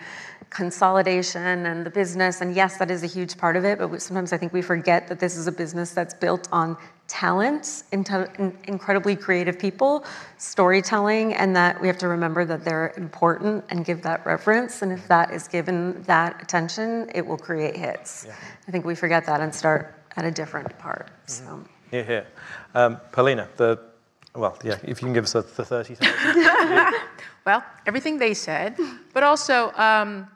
consolidation and the business. And yes, that is a huge part of it, but sometimes I think we forget that this is a business that's built on talent, incredibly creative people, storytelling, and that we have to remember that they're important and give that reverence. And if that is given that attention, it will create hits. I think we forget that and start at a different part. So. Here, here. Um, Pearlena, the well, yeah. If you can give us the, the thirty seconds. *laughs* Well, everything they said, but also, um,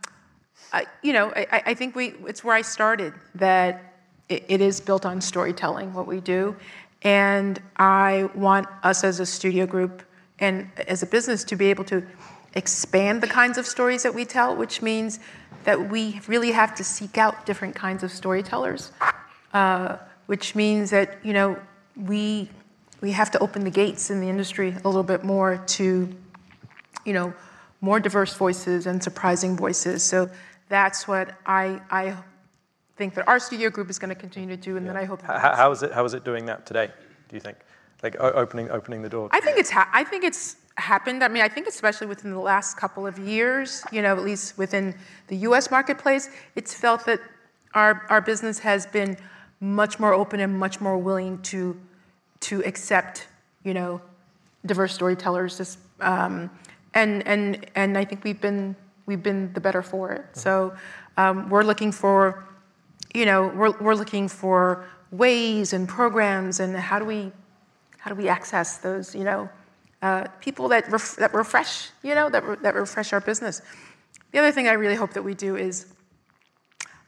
I, you know, I, I think we, it's where I started, that it, it is built on storytelling, what we do. And I want us as a studio group and as a business to be able to expand the kinds of stories that we tell, which means that we really have to seek out different kinds of storytellers, uh, which means that, you know, we, we have to open the gates in the industry a little bit more to you know, more diverse voices and surprising voices. So that's what I, I think that our studio group is going to continue to do, and that I hope. How, how is it? How is it doing that today? Do you think? Like o- opening opening the door. I think it's. Ha- I think it's. happened. I mean, I think especially within the last couple of years, you know, at least within the US marketplace, it's felt that our, our business has been much more open and much more willing to, to accept, you know, diverse storytellers. Just, um, and, and, and I think we've been, we've been the better for it. So um, we're looking for, you know, we're, we're looking for ways and programs and how do we, how do we access those, you know, uh, people that, ref- that refresh, you know, that, re- that refresh our business. The other thing I really hope that we do is,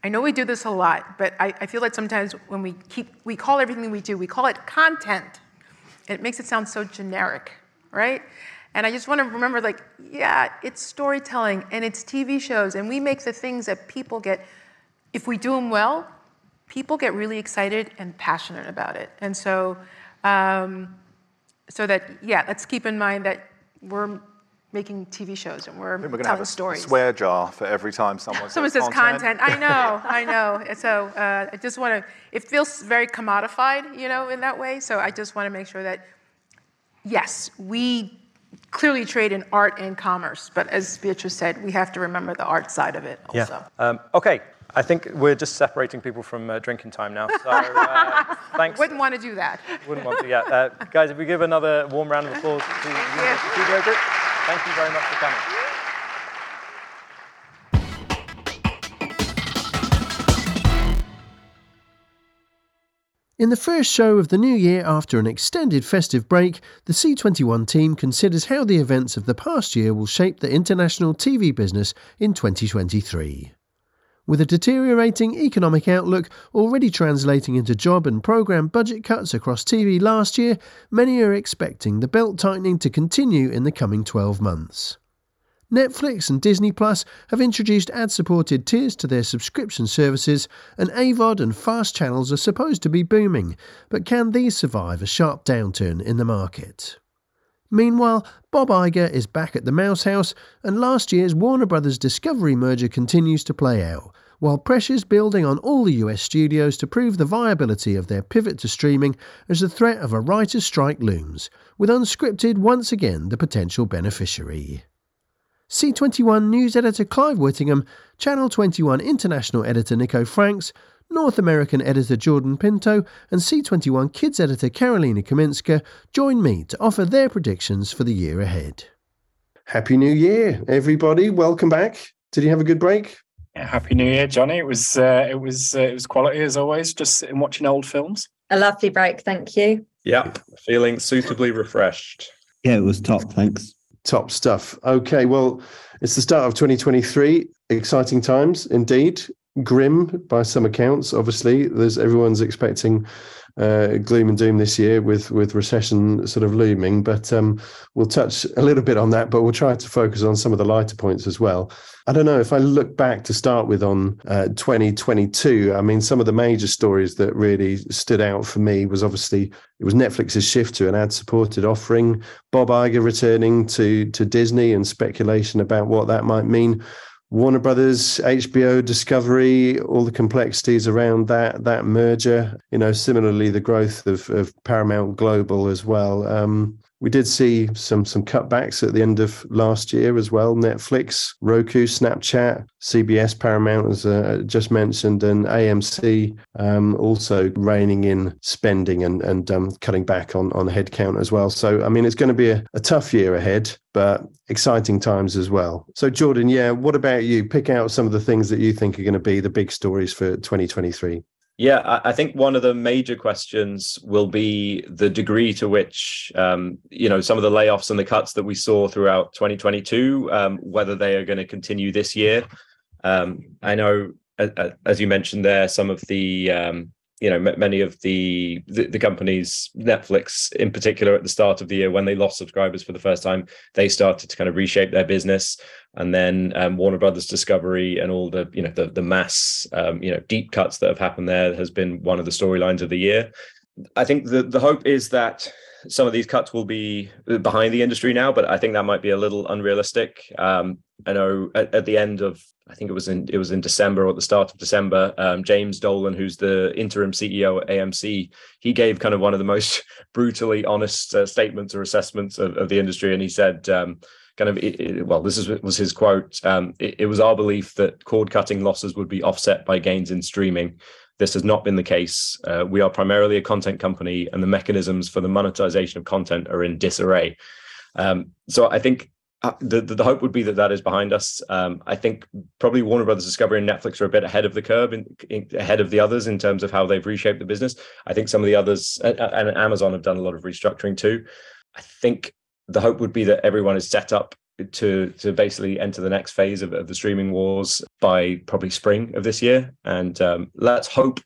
I know we do this a lot, but I, I feel like sometimes when we keep, we call everything we do, we call it content. It makes it sound so generic, right? And I just want to remember, like, yeah, it's storytelling and it's TV shows, and we make the things that people get, if we do them well, people get really excited and passionate about it. And so, um, so that, yeah, let's keep in mind that we're making TV shows and we're, we're going to telling have a stories. swear jar for every time someone, *laughs* Someone says content. I know, *laughs* I know. So uh, I just want to, it feels very commodified, you know, in that way. So I just want to make sure that, yes, we clearly trade in art and commerce, but as Beatrice said, we have to remember the art side of it also. Um, okay, I think we're just separating people from uh, drinking time now. So uh, *laughs* thanks. Wouldn't want to do that. Wouldn't want to, yeah. Uh, guys, if we give another warm round of applause to the Universal Studio Group, thank you very much for coming. In the first show of the new year after an extended festive break, the C21 team considers how the events of the past year will shape the international TV business in 2023. With a deteriorating economic outlook already translating into job and programme budget cuts across TV last year, many are expecting the belt tightening to continue in the coming 12 months. Netflix and Disney Plus have introduced ad supported tiers to their subscription services, and AVOD and fast channels are supposed to be booming, but can these survive a sharp downturn in the market? Meanwhile, Bob Iger is back at the Mouse House, and last year's Warner Brothers Discovery merger continues to play out, while pressures building on all the US studios to prove the viability of their pivot to streaming as the threat of a writer's strike looms, with unscripted once again the potential beneficiary. C21 news editor Clive Whittingham, Channel 21 international editor Nico Franks, North American editor Jordan Pinto, and C21 kids editor Karolina Kaminska join me to offer their predictions for the year ahead. Happy New Year, everybody. Welcome back. Did you have a good break? Yeah, Happy New Year, Johnny. It was uh, it was uh, it was quality as always. Just sitting watching old films. A lovely break, thank you. Yeah, feeling suitably refreshed. Yeah, it was top. Thanks. Top stuff. Okay, well, it's the start of 2023. Exciting times indeed. Grim by some accounts. Obviously, there's everyone's expecting uh, gloom and doom this year with with recession sort of looming. But um, we'll touch a little bit on that. But we'll try to focus on some of the lighter points as well. I don't know if I look back to start with on uh, 2022. I mean, some of the major stories that really stood out for me was obviously it was Netflix's shift to an ad-supported offering, Bob Iger returning to to Disney, and speculation about what that might mean. Warner Brothers, HBO, Discovery, all the complexities around that that merger. You know, similarly the growth of, of Paramount Global as well. Um, we did see some some cutbacks at the end of last year as well. Netflix, Roku, Snapchat, CBS, Paramount, as uh, just mentioned, and AMC um, also reining in spending and and um, cutting back on on headcount as well. So I mean, it's going to be a, a tough year ahead, but exciting times as well. So Jordan, yeah, what about you? Pick out some of the things that you think are going to be the big stories for 2023. Yeah, I, I think one of the major questions will be the degree to which, um, you know, some of the layoffs and the cuts that we saw throughout 2022, um, whether they are going to continue this year. Um, I know, as, you mentioned there, some of the um, you know many of the, the the companies netflix in particular at the start of the year when they lost subscribers for the first time they started to kind of reshape their business. And then um, warner brothers discovery and all the you know the the mass um, you know deep cuts that have happened there has been one of the storylines of the year. I think the the hope is that some of these cuts will be behind the industry now but i think that might be a little unrealistic. Um, i know at, at the end of I think it was in it was in December or at the start of December. Um, James Dolan, who's the interim CEO at AMC, he gave kind of one of the most *laughs* brutally honest uh, statements or assessments of, of, the industry, and he said. Um, kind of it, it, well this is, was his quote um, it, it was our belief that cord cutting losses would be offset by gains in streaming this has not been the case. Uh, we are primarily a content company, and the mechanisms for the monetization of content are in disarray. Um, so I think the, the, the hope would be that that is behind us. Um, I think probably Warner Brothers Discovery and Netflix are a bit ahead of the curve, in, in, ahead of the others in terms of how they've reshaped the business. I think some of the others and, and Amazon have done a lot of restructuring too. I think the hope would be that everyone is set up to to basically enter the next phase of, of the streaming wars by probably spring of this year, and um, let's hope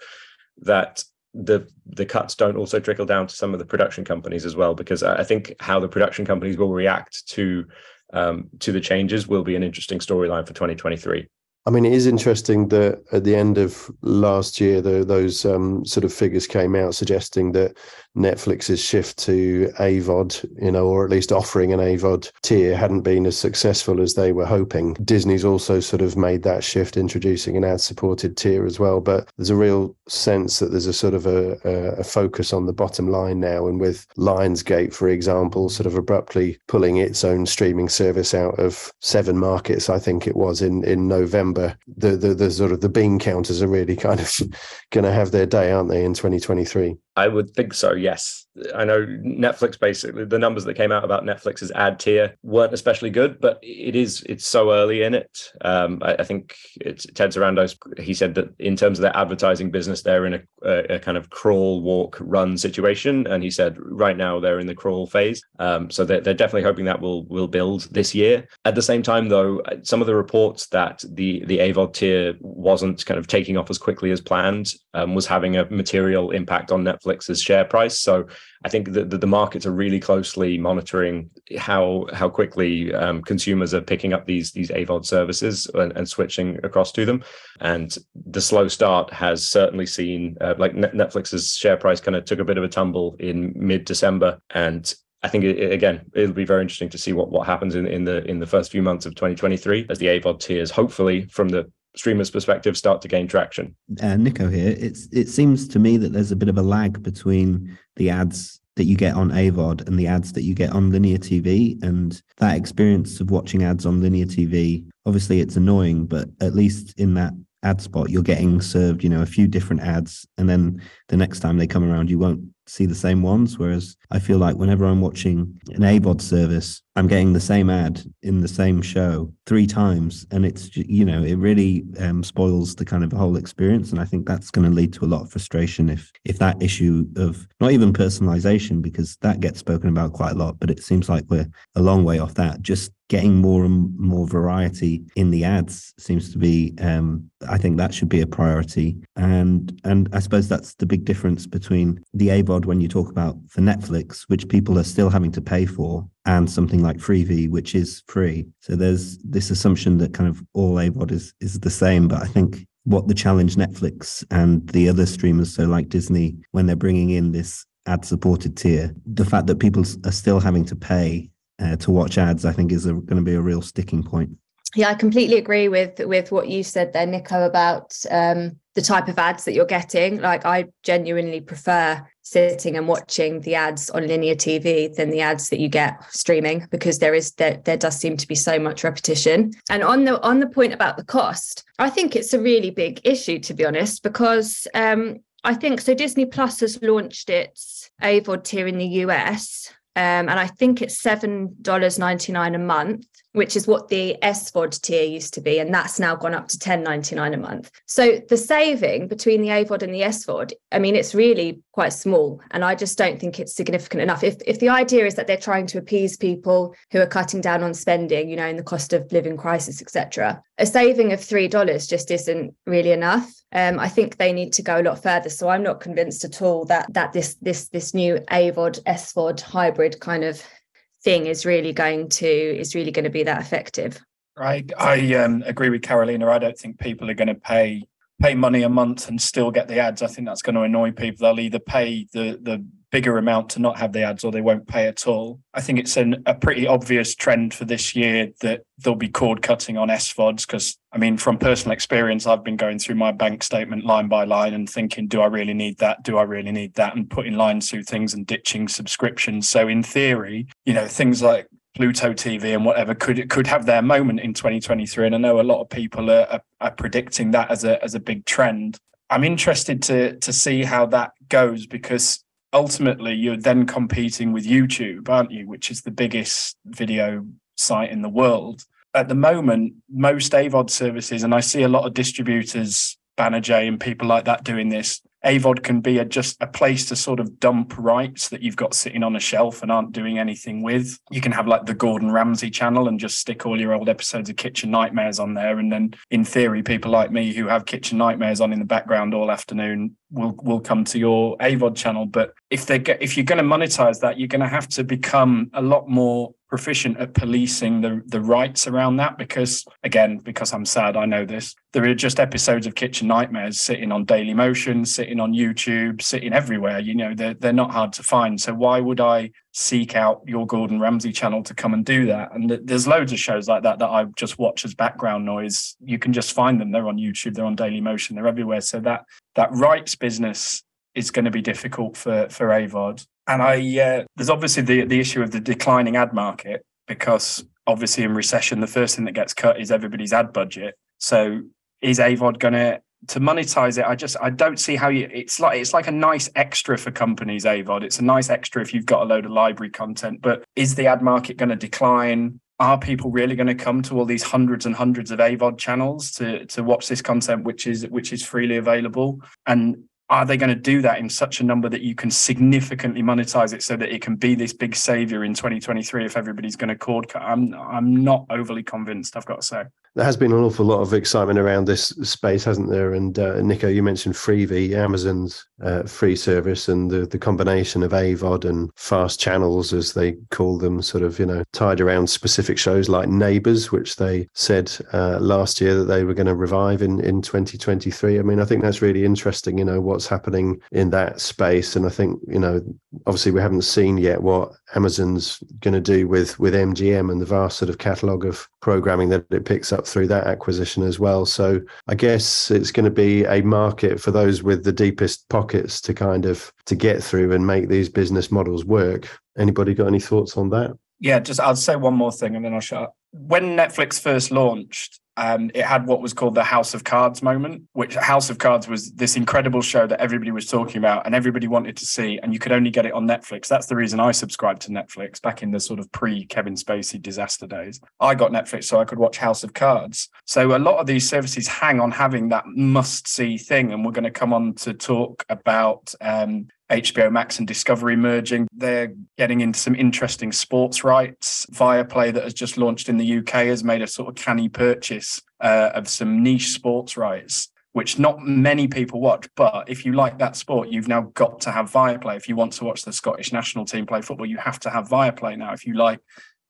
that the the cuts don't also trickle down to some of the production companies as well because I think how the production companies will react to um, to the changes will be an interesting storyline for 2023. I mean, it is interesting that at the end of last year, the, those um, sort of figures came out suggesting that Netflix's shift to AVOD, you know, or at least offering an AVOD tier hadn't been as successful as they were hoping. Disney's also sort of made that shift, introducing an ad supported tier as well. But there's a real sense that there's a sort of a, a, focus on the bottom line now. And with Lionsgate, for example, sort of abruptly pulling its own streaming service out of seven markets, I think it was in, in November, the, the, the sort of the bean counters are really kind of *laughs* going to have their day, aren't they, in 2023? I would think so, yes. I know Netflix basically the numbers that came out about Netflix's ad tier weren't especially good, but it is it's so early in it. Um, I, I, think it's Ted Sarandos. He said that in terms of their advertising business, they're in a, a, a, kind of crawl, walk, run situation, and he said right now they're in the crawl phase. Um, so they're, they're definitely hoping that will will build this year. At the same time, though, some of the reports that the the AVOD tier wasn't kind of taking off as quickly as planned um, was having a material impact on Netflix's share price. So I think that the markets are really closely monitoring how how quickly um, consumers are picking up these these AVOD services and, and, switching across to them. And the slow start has certainly seen uh, like Netflix's share price kind of took a bit of a tumble in mid December, and I think it, again it'll be very interesting to see what what happens in, in the in the first few months of 2023 as the AVOD tiers hopefully from the streamers' perspective start to gain traction. Uh, Nico here. It's it seems to me that there's a bit of a lag between the ads that you get on AVOD and the ads that you get on linear TV, and that experience of watching ads on linear TV. Obviously, it's annoying, but at least in that ad spot, you're getting served, you know, a few different ads, and then the next time they come around, you won't see the same ones. Whereas I feel like whenever I'm watching an AVOD service, I'm getting the same ad in the same show three times, and it's you know it really um, spoils the kind of whole experience. And I think that's going to lead to a lot of frustration if if that issue of not even personalization because that gets spoken about quite a lot, but it seems like we're a long way off that. Just getting more and more variety in the ads seems to be um, I think that should be a priority. And and I suppose that's the big difference between the AVOD when you talk about for Netflix which people are still having to pay for and something like Freevee which is free. So there's this assumption that kind of all AVOD is is the same but I think what the challenge Netflix and the other streamers so like Disney when they're bringing in this ad supported tier the fact that people are still having to pay uh, to watch ads, I think is going to be a real sticking point. Yeah, I completely agree with with what you said there, Nico, about um, the type of ads that you're getting. Like, I genuinely prefer sitting and watching the ads on linear TV than the ads that you get streaming because there is there, there does seem to be so much repetition. And on the on the point about the cost, I think it's a really big issue to be honest because um, I think so. Disney Plus has launched its AVOD tier in the US um, and I think it's seven dollars ninety nine a month which is what the SVOD tier used to be, and that's now gone up to ten ninety nine a month. So the saving between the AVOD and the SVOD, I mean, it's really quite small, and I just don't think it's significant enough. If if the idea is that they're trying to appease people who are cutting down on spending, you know, in the cost of living crisis, etc., a saving of three dollars just isn't really enough. Um, I think they need to go a lot further. So I'm not convinced at all that that this this this new AVOD SVOD hybrid kind of thing is really going to is really going to be that effective. I I um, agree with Karolina. I don't think people are going to pay pay money a month and still get the ads. I think that's going to annoy people. They'll either pay the the bigger amount to not have the ads or they won't pay at all. I think it's an, a pretty obvious trend for this year that there'll be cord cutting on SVODs because, I mean, from personal experience, I've been going through my bank statement line by line and thinking, do I really need that? Do I really need that? And putting lines through things and ditching subscriptions. So, in theory, you know, things like Pluto TV and whatever could could have their moment in 2023. And I know a lot of people are, are, are predicting that as a as a big trend. I'm interested to to see how that goes because ultimately you're then competing with YouTube, aren't you? Which is the biggest video site in the world. At the moment, most AVOD services, and I see a lot of distributors, Banijay and people like that doing this, AVOD can be a, just a place to sort of dump rights that you've got sitting on a shelf and aren't doing anything with. You can have like the Gordon Ramsay channel and just stick all your old episodes of Kitchen Nightmares on there. And then, in theory, people like me who have Kitchen Nightmares on in the background all afternoon will will come to your AVOD channel. But if they get, if you're going to monetize that, you're going to have to become a lot more proficient at policing the the rights around that because again because i'm sad i know this there are just episodes of kitchen nightmares sitting on Dailymotion sitting on youtube sitting everywhere you know they're, they're not hard to find. So why would i seek out your gordon ramsay channel to come and do that? And there's loads of shows like that that i just watch as background noise. You can just find them. They're on youtube they're on Dailymotion they're everywhere. So that that rights business is going to be difficult for for avod and I uh, there's obviously the the issue of the declining ad market because obviously in recession the first thing that gets cut is everybody's ad budget. So is Avod going to to monetize it? I just I don't see how you. It's like it's like a nice extra for companies. Avod. It's a nice extra if you've got a load of library content. But is the ad market going to decline? Are people really going to come to all these hundreds and hundreds of AVOD channels to to watch this content, which is which is freely available? And are they going to do that in such a number that you can significantly monetize it so that it can be this big savior in 2023 if everybody's going to cord cut? I'm I'm not overly convinced. I've got to say there has been an awful lot of excitement around this space, hasn't there? And uh, Nico, you mentioned Freevee, Amazon's uh, free service, and the, the combination of AVOD and fast channels, as they call them, sort of, you know, tied around specific shows like Neighbours, which they said uh, last year that they were going to revive in, in 2023. I mean, I think that's really interesting, you know, what's happening in that space. And I think, you know, obviously we haven't seen yet what Amazon's going to do with, with MGM and the vast sort of catalogue of programming that it picks up through that acquisition as well. So I guess it's going to be a market for those with the deepest pockets to kind of to get through and make these business models work. Anybody got any thoughts on that? Yeah, just I'll say one more thing and then I'll shut up. When Netflix first launched, um, it had what was called the House of Cards moment, which House of Cards was this incredible show that everybody was talking about and everybody wanted to see, and you could only get it on Netflix. That's the reason I subscribed to Netflix back in the sort of pre Kevin Spacey disaster days. I got Netflix so I could watch House of Cards. So a lot of these services hang on having that must see thing, and we're going to come on to talk about um, HBO Max and Discovery merging. They're getting into some interesting sports rights. Viaplay, that has just launched in the UK, has made a sort of canny purchase uh, of some niche sports rights, which not many people watch. But if you like that sport, you've now got to have Viaplay. If you want to watch the Scottish national team play football, you have to have Viaplay now. If you like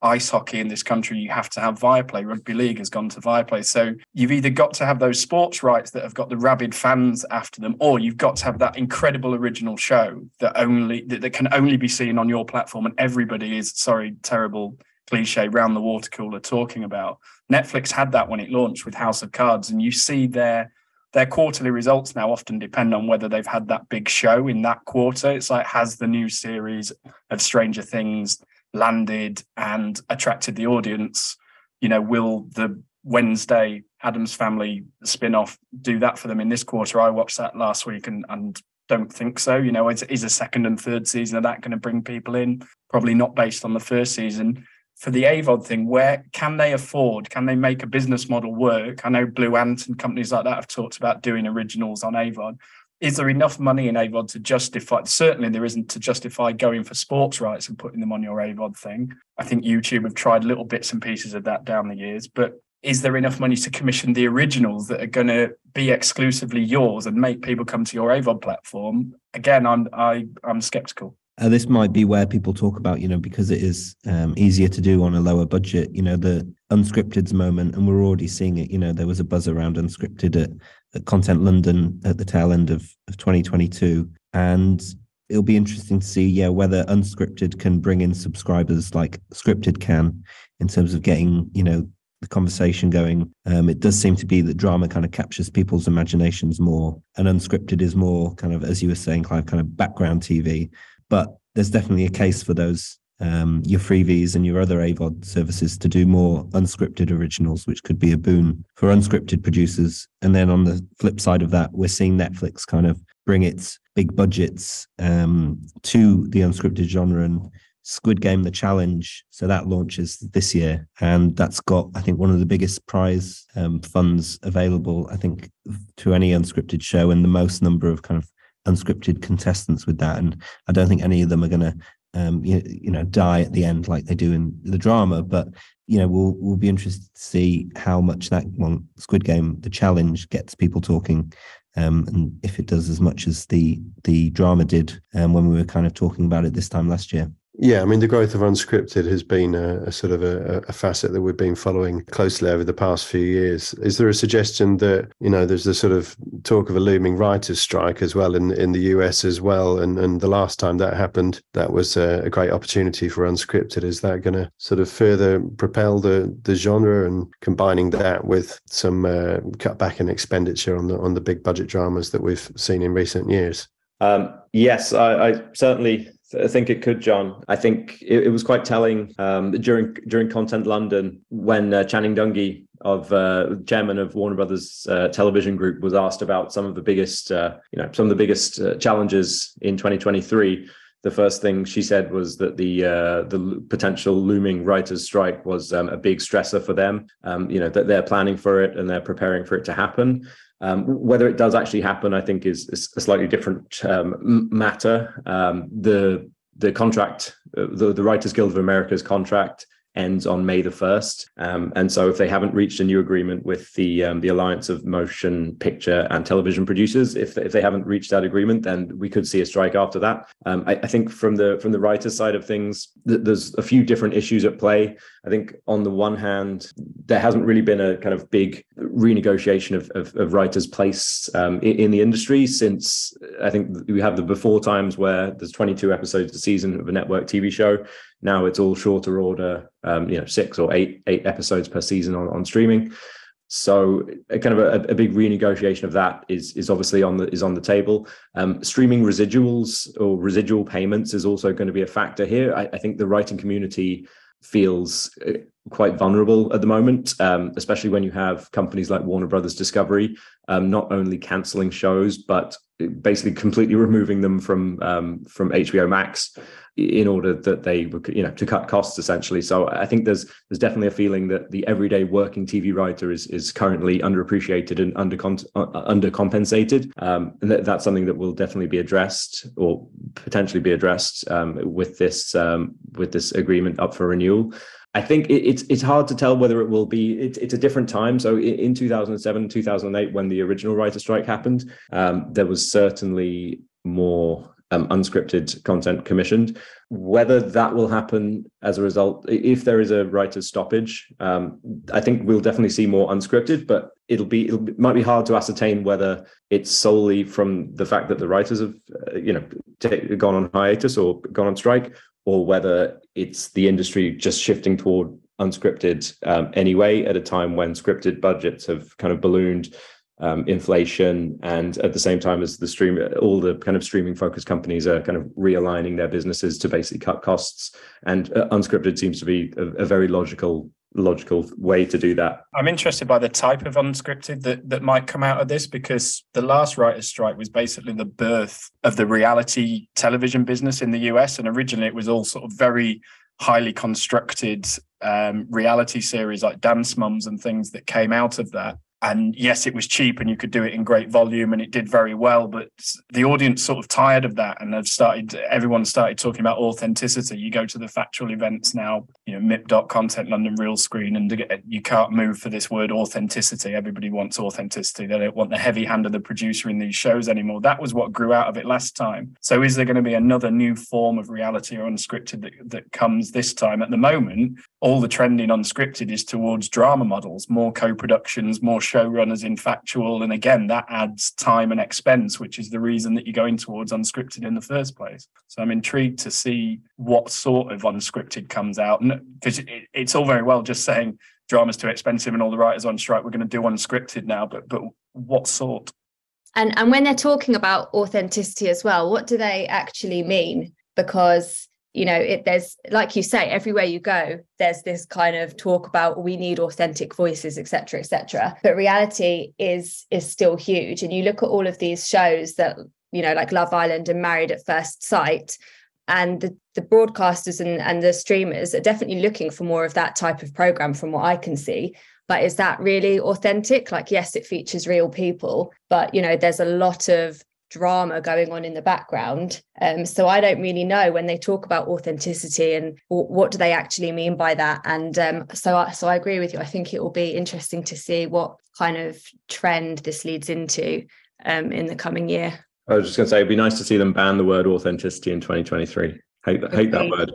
ice hockey in this country, you have to have Viaplay. Rugby league has gone to Viaplay. So you've either got to have those sports rights that have got the rabid fans after them, or you've got to have that incredible original show that only that, that can only be seen on your platform, and everybody is sorry, terrible cliche round the water cooler talking about. Netflix had that when it launched with House of Cards, and you see their their quarterly results now often depend on whether they've had that big show in that quarter. It's like has the new series of Stranger Things landed and attracted the audience, you know, will the Wednesday Addams Family spin-off do that for them in this quarter? I watched that last week and and don't think so. You know, is, is a second and third season of that going to bring people in? Probably not based on the first season. For the AVOD thing, where can they afford? Can they make a business model work? I know Blue Ant and companies like that have talked about doing originals on AVOD is there enough money in AVOD to justify? Certainly, there isn't to justify going for sports rights and putting them on your AVOD thing. I think YouTube have tried little bits and pieces of that down the years, but is there enough money to commission the originals that are going to be exclusively yours and make people come to your AVOD platform? Again, I'm I, I'm skeptical. Uh, this might be where people talk about, you know, because it is um, easier to do on a lower budget, you know, the unscripted's moment, and we're already seeing it. You know, there was a buzz around unscripted at at Content London at the tail end of, of 2022. And it'll be interesting to see, yeah, whether unscripted can bring in subscribers like scripted can in terms of getting, you know, the conversation going. Um, it does seem to be that drama kind of captures people's imaginations more, and unscripted is more kind of, as you were saying, Clive, kind of background TV. But there's definitely a case for those um, your Freevees and your other AVOD services to do more unscripted originals, which could be a boon for unscripted producers. And then on the flip side of that, we're seeing Netflix kind of bring its big budgets um, to the unscripted genre and Squid Game The Challenge. So that launches this year. And that's got, I think, one of the biggest prize um, funds available, I think, to any unscripted show and the most number of kind of unscripted contestants with that. And I don't think any of them are going to um, you, you know die at the end like they do in the drama. But you know we'll we'll be interested to see how much that one Squid Game the challenge gets people talking. Um, and if it does as much as the the drama did um, when we were kind of talking about it this time last year. Yeah, I mean, the growth of unscripted has been a, a sort of a, a, facet that we've been following closely over the past few years. Is there a suggestion that, you know, there's the sort of talk of a looming writers' strike as well in, in the US as well? And, and the last time that happened, that was a, a great opportunity for unscripted. Is that going to sort of further propel the, the genre and combining that with some uh, cutback in expenditure on the, on the big budget dramas that we've seen in recent years? Um, yes, I, I certainly I think it could, John. I think it, it was quite telling um, during during Content London when uh, Channing Dungey, of uh, chairman of Warner Brothers uh, Television Group, was asked about some of the biggest, uh, you know, some of the biggest uh, challenges in 2023. The first thing she said was that the uh, the potential looming writers' strike was um, a big stressor for them. Um, you know that they're planning for it and they're preparing for it to happen. Um, whether it does actually happen, I think, is, is a slightly different um, matter. Um, the the contract, uh, the, the Writers Guild of America's contract ends on May the 1st. Um, and so if they haven't reached a new agreement with the um, the Alliance of Motion Picture and Television Producers, if, if they haven't reached that agreement, then we could see a strike after that. Um, I, I, think from the from the writers' side of things, th- there's a few different issues at play. I think on the one hand, there hasn't really been a kind of big renegotiation of, of, of writers' place um, in, in, the industry since I think we have the before times where there's 22 episodes a season of a network TV show. Now it's all shorter order, um, you know, six or eight eight episodes per season on, on streaming. So a kind of a, a, big renegotiation of that is is obviously on the is on the table. Um, streaming residuals or residual payments is also going to be a factor here. I, I think the writing community feels uh, quite vulnerable at the moment, um, especially when you have companies like Warner Brothers Discovery um, not only canceling shows but basically completely *laughs* removing them from um, from HBO Max in order that they were you know to cut costs essentially. So i think there's there's definitely a feeling that the everyday working tv writer is is currently underappreciated and under uh, undercompensated. Um, and that, that's something that will definitely be addressed or potentially be addressed um, with this um, with this agreement up for renewal I think it, it's it's hard to tell whether it will be. It, it's a different time. So in, in 2007, 2008, when the original writer strike happened, um, there was certainly more um, unscripted content commissioned. Whether that will happen as a result, if there is a writer's stoppage, um, I think we'll definitely see more unscripted. But it'll be it'll, it might be hard to ascertain whether it's solely from the fact that the writers have, uh, you know, t- gone on hiatus or gone on strike, or whether it's the industry just shifting toward unscripted um, anyway at a time when scripted budgets have kind of ballooned um, inflation, and at the same time as the stream, all the kind of streaming focused companies are kind of realigning their businesses to basically cut costs. And uh, unscripted seems to be a, a, very logical logical way to do that. I'm interested by the type of unscripted that that might come out of this because the last writers' strike was basically the birth of the reality television business in the US, and originally it was all sort of very highly constructed um, reality series like Dance Moms and things that came out of that and yes it was cheap and you could do it in great volume and it did very well but the audience sort of tired of that and have started everyone started talking about authenticity. You go to the factual events now you know mip content london Realscreen, and uh, you can't move for this word authenticity. Everybody wants authenticity. They don't want the heavy hand of the producer in these shows anymore. That was what grew out of it last time. So is there going to be another new form of reality or unscripted that, that comes this time? At the moment all the trending unscripted is towards drama models more co-productions more showrunners in factual. And again, that adds time and expense, which is the reason that you're going towards unscripted in the first place. So I'm intrigued to see what sort of unscripted comes out. Because it, it's all very well just saying drama's too expensive and all the writers on strike, we're going to do unscripted now, but but what sort? And and when they're talking about authenticity as well, what do they actually mean? Because you know it there's like you say everywhere you go there's this kind of talk about we need authentic voices etc etc but reality is is still huge. And you look at all of these shows that you know like love island and married at first sight and the, the broadcasters and, and the streamers are definitely looking for more of that type of program from what i can see. But is that really authentic? Like yes it features real people but you know there's a lot of drama going on in the background. Um, so I don't really know when they talk about authenticity and w- what do they actually mean by that. And um, so, I, so I agree with you. I think it will be interesting to see what kind of trend this leads into um, in the coming year. I was just going to say it'd be nice to see them ban the word authenticity in 2023. Hate hate that word.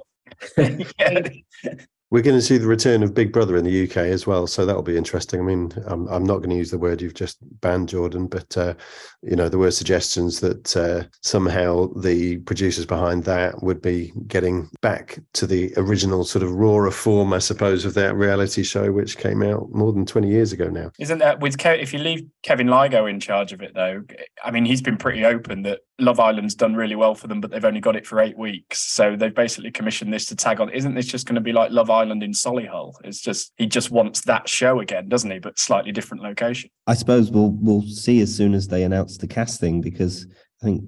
*laughs* *laughs* We're going to see the return of Big Brother in the UK as well, so that'll be interesting. I mean, I'm, I'm not going to use the word you've just banned, Jordan, but uh, you know there were suggestions that uh, somehow the producers behind that would be getting back to the original sort of rawer form, I suppose, of that reality show, which came out more than 20 years ago now. Isn't that with Ke- if you leave Kevin Lygo in charge of it though? I mean, he's been pretty open that Love Island's done really well for them, but they've only got it for eight weeks, so they've basically commissioned this to tag on. Isn't this just going to be like Love Island in Solihull. It's just he just wants that show again, doesn't he? But slightly different location. I suppose we'll we'll see as soon as they announce the casting because I think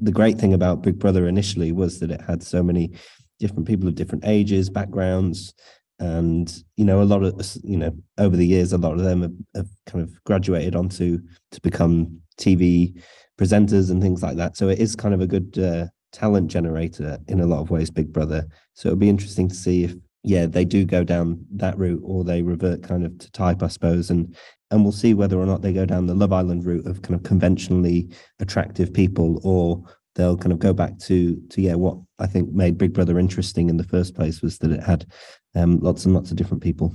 the great thing about Big Brother initially was that it had so many different people of different ages, backgrounds, and you know a lot of you know over the years a lot of them have, have kind of graduated onto to become TV presenters and things like that. So it is kind of a good uh, talent generator in a lot of ways, Big Brother. So it'll be interesting to see if yeah, they do go down that route or they revert kind of to type, I suppose. And and we'll see whether or not they go down the Love Island route of kind of conventionally attractive people or they'll kind of go back to to yeah, what I think made Big Brother interesting in the first place was that it had um, lots and lots of different people.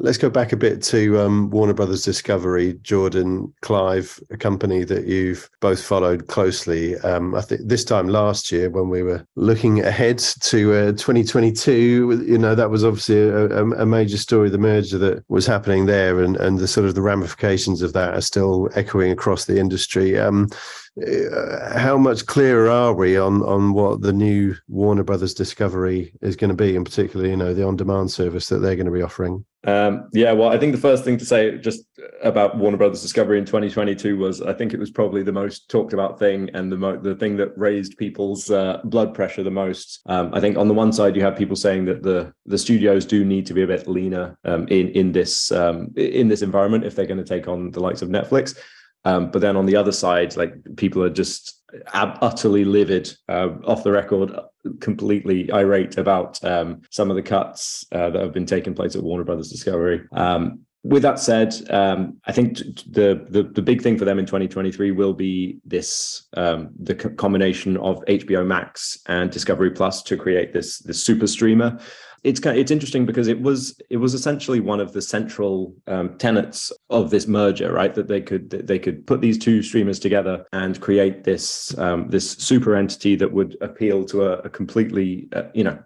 Let's go back a bit to um, Warner Brothers Discovery, Jordan, Clive, a company that you've both followed closely. Um, I think this time last year, when we were looking ahead to uh, 2022, you know, that was obviously a, a, major story, the merger that was happening there, and, and the sort of the ramifications of that are still echoing across the industry. Um, uh, how much clearer are we on on what the new Warner Brothers Discovery is going to be, and particularly, you know, the on-demand service that they're going to be offering? Um, yeah, well, I think the first thing to say just about Warner Brothers Discovery in 2022 was I think it was probably the most talked about thing and the mo- the thing that raised people's uh, blood pressure the most. Um, I think on the one side you have people saying that the the studios do need to be a bit leaner um, in in this um, in this environment if they're going to take on the likes of Netflix. Um, but then on the other side, like people are just ab- utterly livid, uh, off the record, completely irate about um, some of the cuts uh, that have been taking place at Warner Brothers Discovery. Um, with that said, um, I think the, the, the big thing for them in 2023 will be this um, the combination of HBO Max and Discovery Plus to create this this super streamer it's kind of, it's interesting because it was it was essentially one of the central um, tenets of this merger, right? That they could they could put these two streamers together and create this um, this super entity that would appeal to a, a completely uh, you know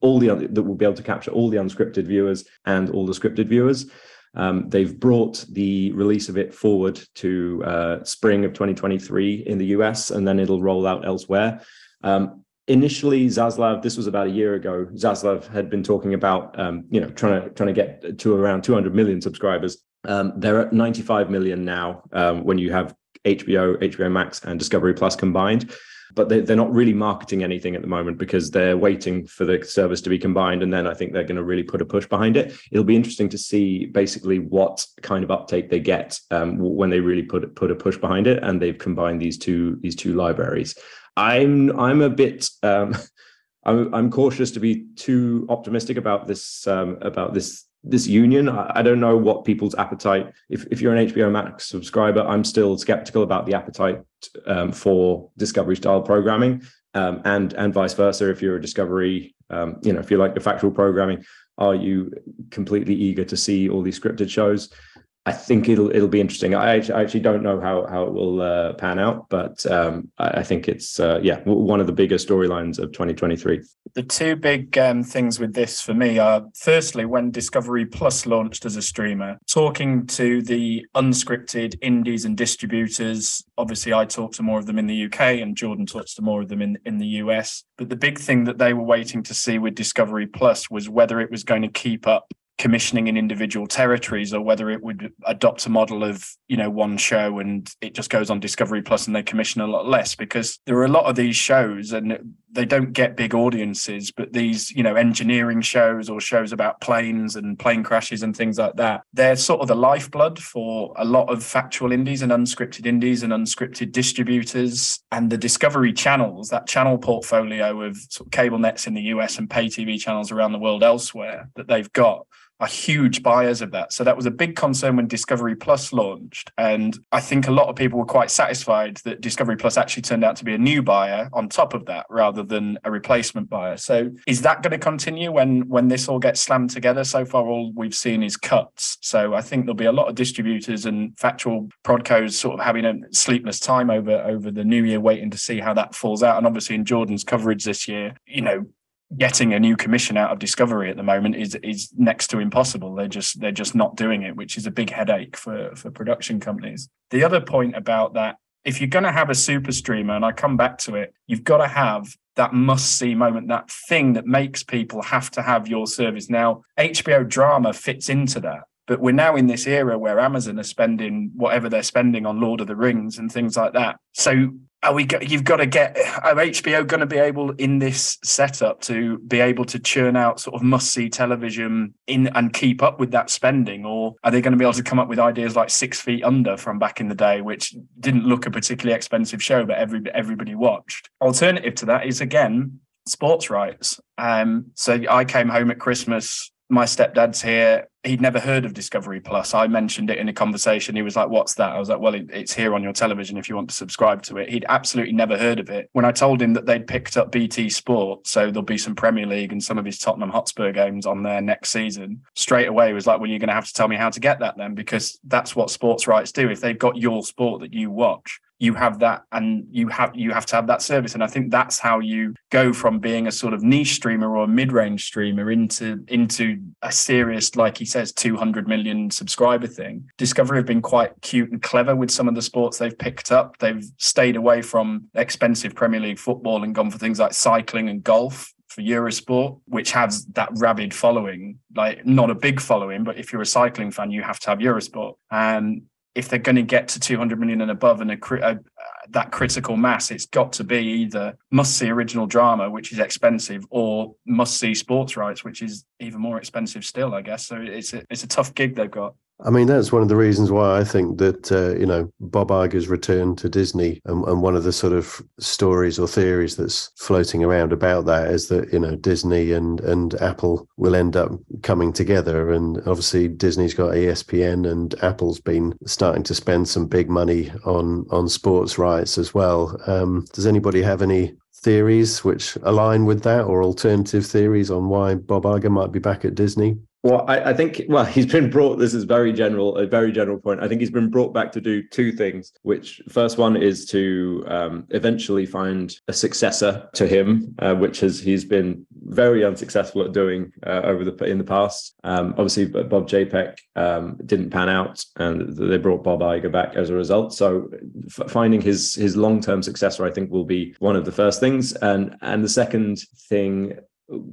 all the that will be able to capture all the unscripted viewers and all the scripted viewers. Um, they've brought the release of it forward to uh, spring of 2023 in the US, and then it'll roll out elsewhere. Um, initially Zaslav, this was about a year ago. Zaslav had been talking about, um, you know, trying to trying to get to around 200 million subscribers. Um, they're at 95 million now um, when you have HBO, HBO Max, and Discovery Plus combined. But they, they're not really marketing anything at the moment because they're waiting for the service to be combined, and then I think they're going to really put a push behind it. It'll be interesting to see basically what kind of uptake they get um, when they really put put a push behind it, and they've combined these two these two libraries. I'm I'm a bit um, *laughs* I'm I'm cautious to be too optimistic about this um, about this this union. I, I, don't know what people's appetite. If if you're an HBO Max subscriber, I'm still skeptical about the appetite um, for Discovery style programming, um, and and vice versa. If you're a Discovery, um, you know, if you like the factual programming, are you completely eager to see all these scripted shows? I think it'll it'll be interesting. I actually, I actually don't know how how it will uh, pan out, but um, I, I, think it's uh, yeah one of the bigger storylines of 2023. The two big um, things with this for me are firstly when Discovery Plus launched as a streamer, talking to the unscripted indies and distributors. Obviously, I talked to more of them in the UK, and Jordan talks to more of them in in the US. But the big thing that they were waiting to see with Discovery Plus was whether it was going to keep up commissioning in individual territories or whether it would adopt a model of you know one show and it just goes on discovery plus and they commission a lot less because there are a lot of these shows and they don't get big audiences but these you know engineering shows or shows about planes and plane crashes and things like that they're sort of the lifeblood for a lot of factual indies and unscripted indies and unscripted distributors. And the discovery channels that channel portfolio of, sort of cable nets in the US and pay TV channels around the world elsewhere that they've got are huge buyers of that. So that was a big concern when Discovery Plus launched. And I think a lot of people were quite satisfied that Discovery Plus actually turned out to be a new buyer on top of that rather than a replacement buyer. So is that going to continue when when this all gets slammed together? So far all we've seen is cuts. So I think there'll be a lot of distributors and factual prodcos sort of having a sleepless time over over the new year waiting to see how that falls out. And obviously in Jordan's coverage this year, you know, getting a new commission out of Discovery at the moment is is next to impossible. They're just they're just not doing it, which is a big headache for for production companies. The other point about that, if you're going to have a super streamer, and I come back to it, you've got to have that must see moment, that thing that makes people have to have your service. Now, HBO drama fits into that. But we're now in this era where Amazon are spending whatever they're spending on Lord of the Rings and things like that. So are we you've got to get are hbo going to be able in this setup to be able to churn out sort of must see television in and keep up with that spending or are they going to be able to come up with ideas like six feet under from back in the day which didn't look a particularly expensive show but every everybody watched alternative to that is again sports rights um so i came home at christmas my stepdad's here. He'd never heard of Discovery Plus. I mentioned it in a conversation. He was like, What's that? I was like, Well, it's here on your television if you want to subscribe to it. He'd absolutely never heard of it. When I told him that they'd picked up BT Sport, so there'll be some Premier League and some of his Tottenham Hotspur games on there next season, straight away was like, Well, you're going to have to tell me how to get that then, because that's what sports rights do. If they've got your sport that you watch, you have that and you have you have to have that service and i think that's how you go from being a sort of niche streamer or a mid-range streamer into into a serious like he says 200 million subscriber thing discovery have been quite cute and clever with some of the sports they've picked up they've stayed away from expensive premier league football and gone for things like cycling and golf for Eurosport, which has that rabid following, like not a big following, but if you're a cycling fan, you have to have Eurosport. And if they're going to get to 200 million and above and a, a, uh, that critical mass, it's got to be either must see original drama, which is expensive, or must see sports rights, which is even more expensive still, I guess. So it's a, it's a tough gig they've got. I mean, that's one of the reasons why I think that, uh, you know, Bob Iger's return to Disney and, and, one of the sort of stories or theories that's floating around about that is that, you know, Disney and, and Apple will end up coming together. And obviously, Disney's got ESPN and Apple's been starting to spend some big money on, on sports rights as well. Um, does anybody have any theories which align with that or alternative theories on why Bob Iger might be back at Disney? Well, I, I, think well, he's been brought. This is very general, a very general point. I think he's been brought back to do two things. Which first one is to um, eventually find a successor to him, uh, which has he's been very unsuccessful at doing uh, over the in the past. Um, obviously, Bob Chapek um, didn't pan out, and they brought Bob Iger back as a result. So, f- finding his his long term successor, I think, will be one of the first things. And and the second thing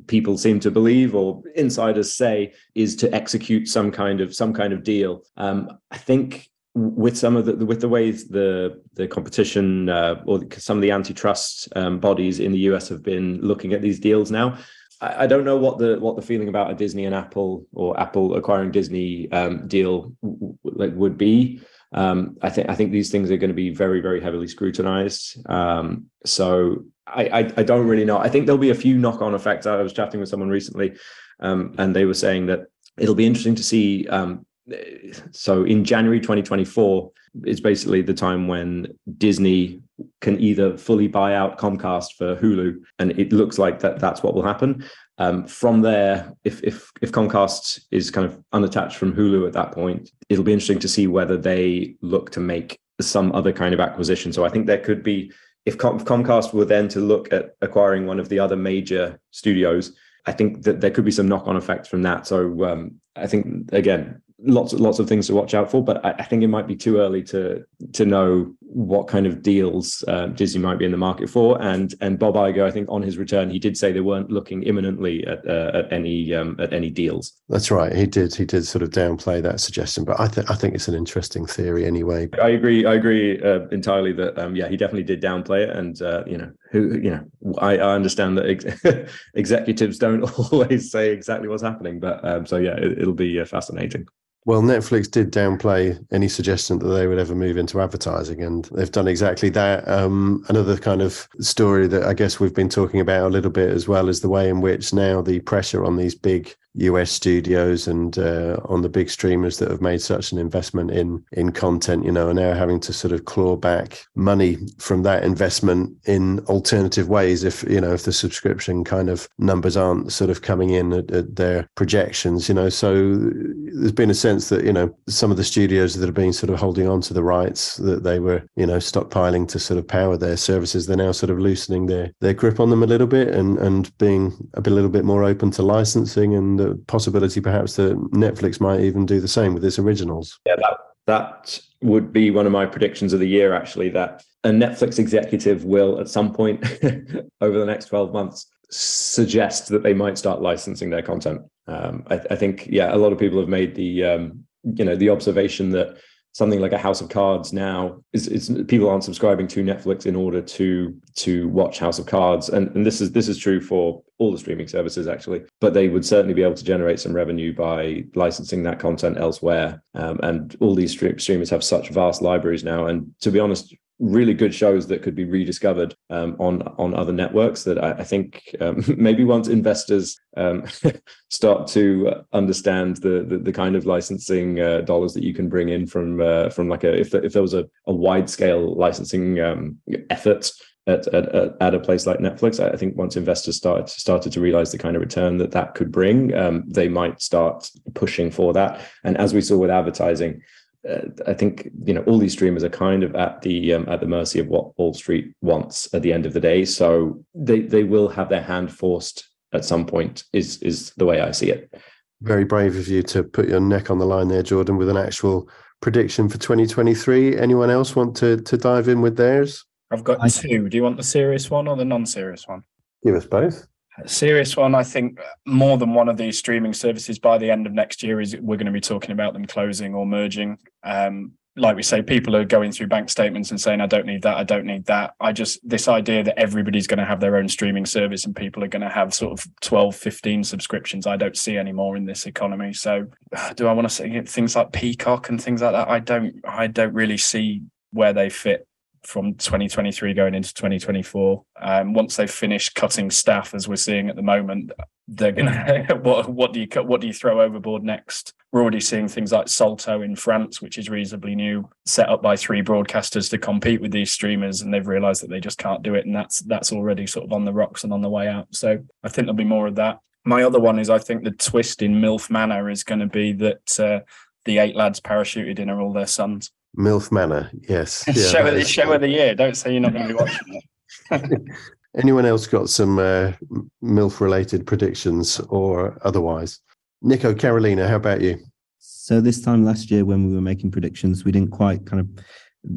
people seem to believe or insiders say is to execute some kind of some kind of deal. Um, I think with some of the with the ways the the competition uh, or some of the antitrust um, bodies in the US have been looking at these deals now. I, don't know what the what the feeling about a Disney and Apple or Apple acquiring Disney um, deal w- like would be. Um, I think I think these things are going to be very very heavily scrutinized. Um, so I, I, I don't really know. I think there'll be a few knock on effects. I was chatting with someone recently, um, and they were saying that it'll be interesting to see. Um, so in January 2024 is basically the time when Disney can either fully buy out Comcast for Hulu, and it looks like that that's what will happen. Um, from there, if, if if Comcast is kind of unattached from Hulu at that point, it'll be interesting to see whether they look to make some other kind of acquisition. So I think there could be if, Com- Comcast were then to look at acquiring one of the other major studios, I think that there could be some knock-on effects from that. So um, I think again, lots lots of things to watch out for. But I, I, think it might be too early to to know what kind of deals um, Disney might be in the market for. And and Bob Iger, I think on his return, he did say they weren't looking imminently at uh, at any um, at any deals. That's right. He did. He did sort of downplay that suggestion, but I think I think it's an interesting theory anyway. I agree. I agree uh, entirely that um, yeah, he definitely did downplay it, and uh, you know who you know I, I understand that ex- *laughs* executives don't *laughs* always say exactly what's happening, but um, so yeah, it, will be uh, fascinating. Well, Netflix did downplay any suggestion that they would ever move into advertising, and they've done exactly that. Um, another kind of story that I guess we've been talking about a little bit as well is the way in which now the pressure on these big US studios and uh, on the big streamers that have made such an investment in in content, you know, are now having to sort of claw back money from that investment in alternative ways. If you know, if the subscription kind of numbers aren't sort of coming in at, at their projections, you know, so there's been a sense that you know some of the studios that have been sort of holding on to the rights that they were, you know, stockpiling to sort of power their services, they're now sort of loosening their their grip on them a little bit and and being a, little bit more open to licensing and the possibility perhaps that Netflix might even do the same with its originals. Yeah, that that would be one of my predictions of the year actually that a Netflix executive will at some point *laughs* over the next 12 months suggest that they might start licensing their content. Um, I, I, think, yeah, a lot of people have made the, um, you know, the observation that something like a House of Cards now is, people aren't subscribing to Netflix in order to to watch House of Cards, and and this is this is true for all the streaming services actually. But they would certainly be able to generate some revenue by licensing that content elsewhere. Um, and all these stream- streamers have such vast libraries now, and to be honest, really good shows that could be rediscovered um, on on other networks that I, I think um, *laughs* maybe once investors um, *laughs* start to understand the, the, the kind of licensing uh, dollars that you can bring in from uh, from like a if if there was a, a wide scale licensing um, effort at, at, at a place like Netflix, I think once investors started started to realize the kind of return that that could bring, um, they might start pushing for that. And as we saw with advertising, uh, I think you know all these streamers are kind of at the um, at the mercy of what Wall Street wants at the end of the day. So they they will have their hand forced at some point. Is is the way I see it. Very brave of you to put your neck on the line there, Jordan, with an actual prediction for 2023. Anyone else want to to dive in with theirs? I've got two. Do you want the serious one or the non-serious one? Give us both serious one. I think more than one of these streaming services by the end of next year is we're going to be talking about them closing or merging. Um, like we say, people are going through bank statements and saying, I don't need that, I don't need that. I just, this idea that everybody's going to have their own streaming service and people are going to have sort of 12, 15 subscriptions, I don't see anymore in this economy. So do I want to say things like Peacock and things like that? I don't, I don't really see where they fit from 2023 going into 2024. Um, once they've finished cutting staff, as we're seeing at the moment, they're gonna *laughs* what what do you what do you throw overboard next? We're already seeing things like Salto in France, which is reasonably new, set up by three broadcasters to compete with these streamers, and they've realised that they just can't do it, and that's that's already sort of on the rocks and on the way out. So I think there'll be more of that. My other one is I think the twist in MILF Manor is going to be that uh, the eight lads parachuted in are all their sons. MILF Manor, yes. *laughs* Yeah, show, of the, show of the year. Don't say you're not going to be watching it. *laughs* Anyone else got some uh, MILF related predictions or otherwise? Nico, Karolina, how about you? So, this time last year, when we were making predictions, we didn't quite kind of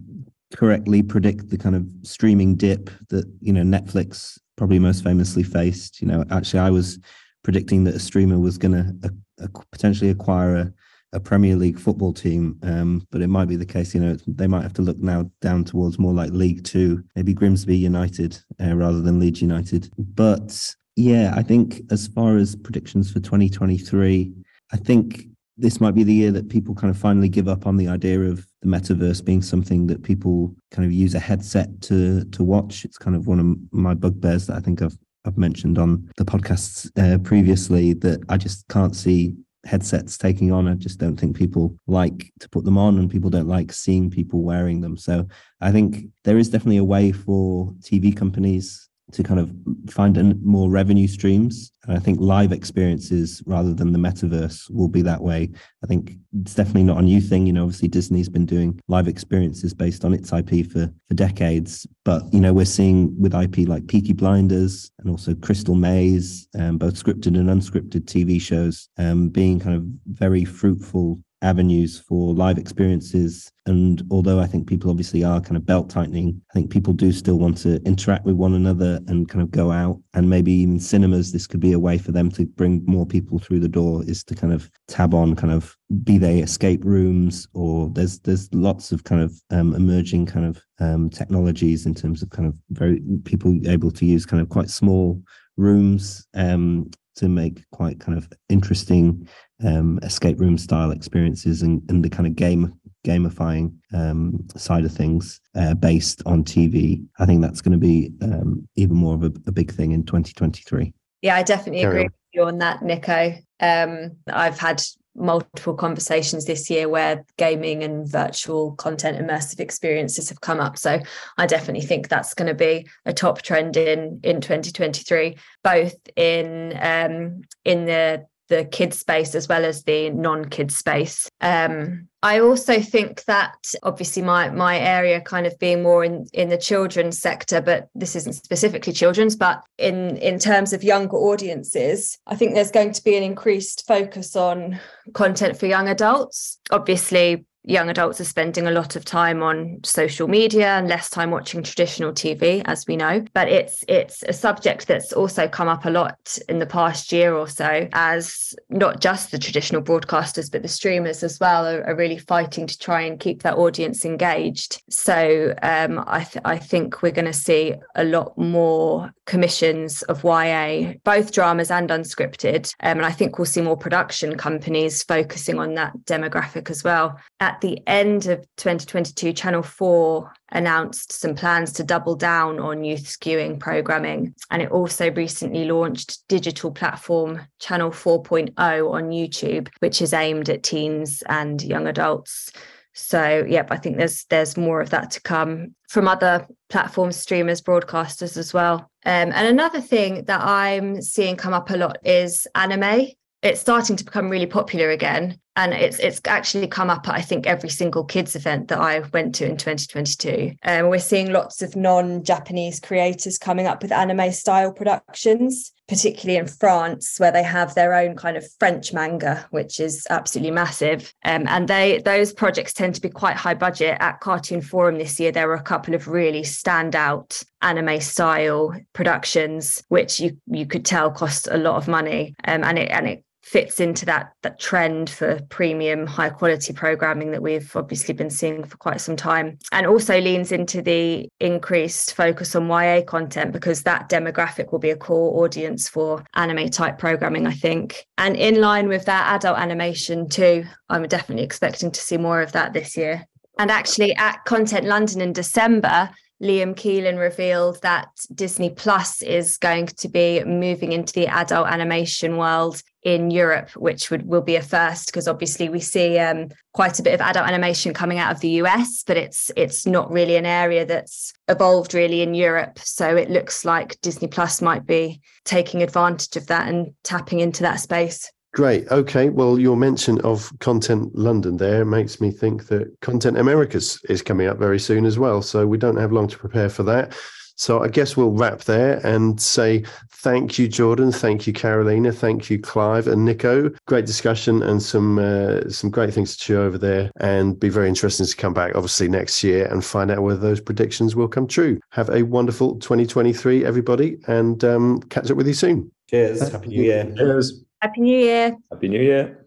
correctly predict the kind of streaming dip that, you know, Netflix probably most famously faced. You know, actually, I was predicting that a streamer was going to uh, potentially acquire a a Premier League football team, um, but it might be the case. You know, they might have to look now down towards more like League Two, maybe Grimsby United uh, rather than Leeds United. But yeah, I think as far as predictions for 2023, I think this might be the year that people kind of finally give up on the idea of the metaverse being something that people kind of use a headset to to watch. It's kind of one of my bugbears that I think I've I've mentioned on the podcasts uh, previously that I just can't see headsets taking on. I just don't think people like to put them on and people don't like seeing people wearing them. So I think there is definitely a way for TV companies to kind of find more revenue streams. And I think live experiences rather than the metaverse will be that way. I think it's definitely not a new thing. You know, obviously Disney's been doing live experiences based on its IP for, for decades. But, you know, we're seeing with IP like Peaky Blinders and also Crystal Maze, um, both scripted and unscripted TV shows, um, being kind of very fruitful avenues for live experiences. And although I think people obviously are kind of belt tightening, I think people do still want to interact with one another and kind of go out. And maybe even cinemas, this could be a way for them to bring more people through the door is to kind of tab on kind of be they escape rooms or there's there's lots of kind of um, emerging kind of um, technologies in terms of kind of very people able to use kind of quite small rooms um, to make quite kind of interesting um, escape room style experiences and, and the kind of game gamifying um, side of things uh, based on TV. I think that's going to be um, even more of a, a, big thing in 2023. Yeah, I definitely Carry agree on. with you on that, Nico. Um, I've had multiple conversations this year where gaming and virtual content immersive experiences have come up. So i definitely think that's going to be a top trend in in 2023 both in um in the the kids space as well as the non-kids space. Um, I also think that obviously my my area kind of being more in in the children's sector, but this isn't specifically children's, but in in terms of younger audiences, I think there's going to be an increased focus on content for young adults. Obviously, young adults are spending a lot of time on social media and less time watching traditional TV, as we know. But it's it's a subject that's also come up a lot in the past year or so, as not just the traditional broadcasters, but the streamers as well are, are really fighting to try and keep that audience engaged. So um, I th- I think we're going to see a lot more commissions of YA, both dramas and unscripted, um, and I think we'll see more production companies focusing on that demographic as well. At the end of 2022, Channel 4 announced some plans to double down on youth skewing programming. And it also recently launched digital platform Channel 4.0 on YouTube, which is aimed at teens and young adults. So, yep, I think there's there's more of that to come from other platform streamers, broadcasters as well. Um, and another thing that I'm seeing come up a lot is anime it's starting to become really popular again and it's it's actually come up at I think every single kids event that I went to in 2022 and um, we're seeing lots of non-Japanese creators coming up with anime style productions particularly in France where they have their own kind of French manga which is absolutely massive. Um, and they those projects tend to be quite high budget. At Cartoon Forum this year there were a couple of really standout anime style productions which you you could tell cost a lot of money. Um, and it and it fits into that that trend for premium high quality programming that we've obviously been seeing for quite some time. And also leans into the increased focus on YA content because that demographic will be a core audience for anime type programming I think. And in line with that adult animation too I'm definitely expecting to see more of that this year. And actually at Content London in December Liam Keelan revealed that Disney Plus is going to be moving into the adult animation world in Europe, which would will be a first because obviously we see um, quite a bit of adult animation coming out of the US, but it's it's not really an area that's evolved really in Europe. So it looks like Disney Plus might be taking advantage of that and tapping into that space. Great. Okay. Well, your mention of Content London there makes me think that Content Americas is coming up very soon as well. So we don't have long to prepare for that. So I guess we'll wrap there and say thank you, Jordan. Thank you, Karolina. Thank you, Clive and Nico. Great discussion and some uh, some great things to chew over there. And be very interesting to come back, obviously, next year and find out whether those predictions will come true. Have a wonderful 2023, everybody, and um, catch up with you soon. Cheers. Happy New Year. Cheers. Happy New Year. Happy New Year.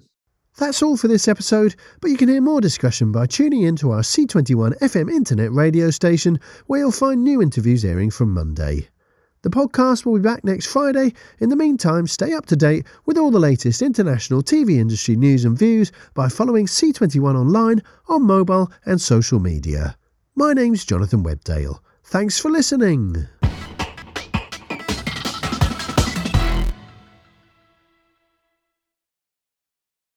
That's all for this episode, but you can hear more discussion by tuning in to our C21 FM internet radio station, where you'll find new interviews airing from Monday. The podcast will be back next Friday. In the meantime, stay up to date with all the latest international TV industry news and views by following C21 online, on mobile, and social media. My name's Jonathan Webdale. Thanks for listening.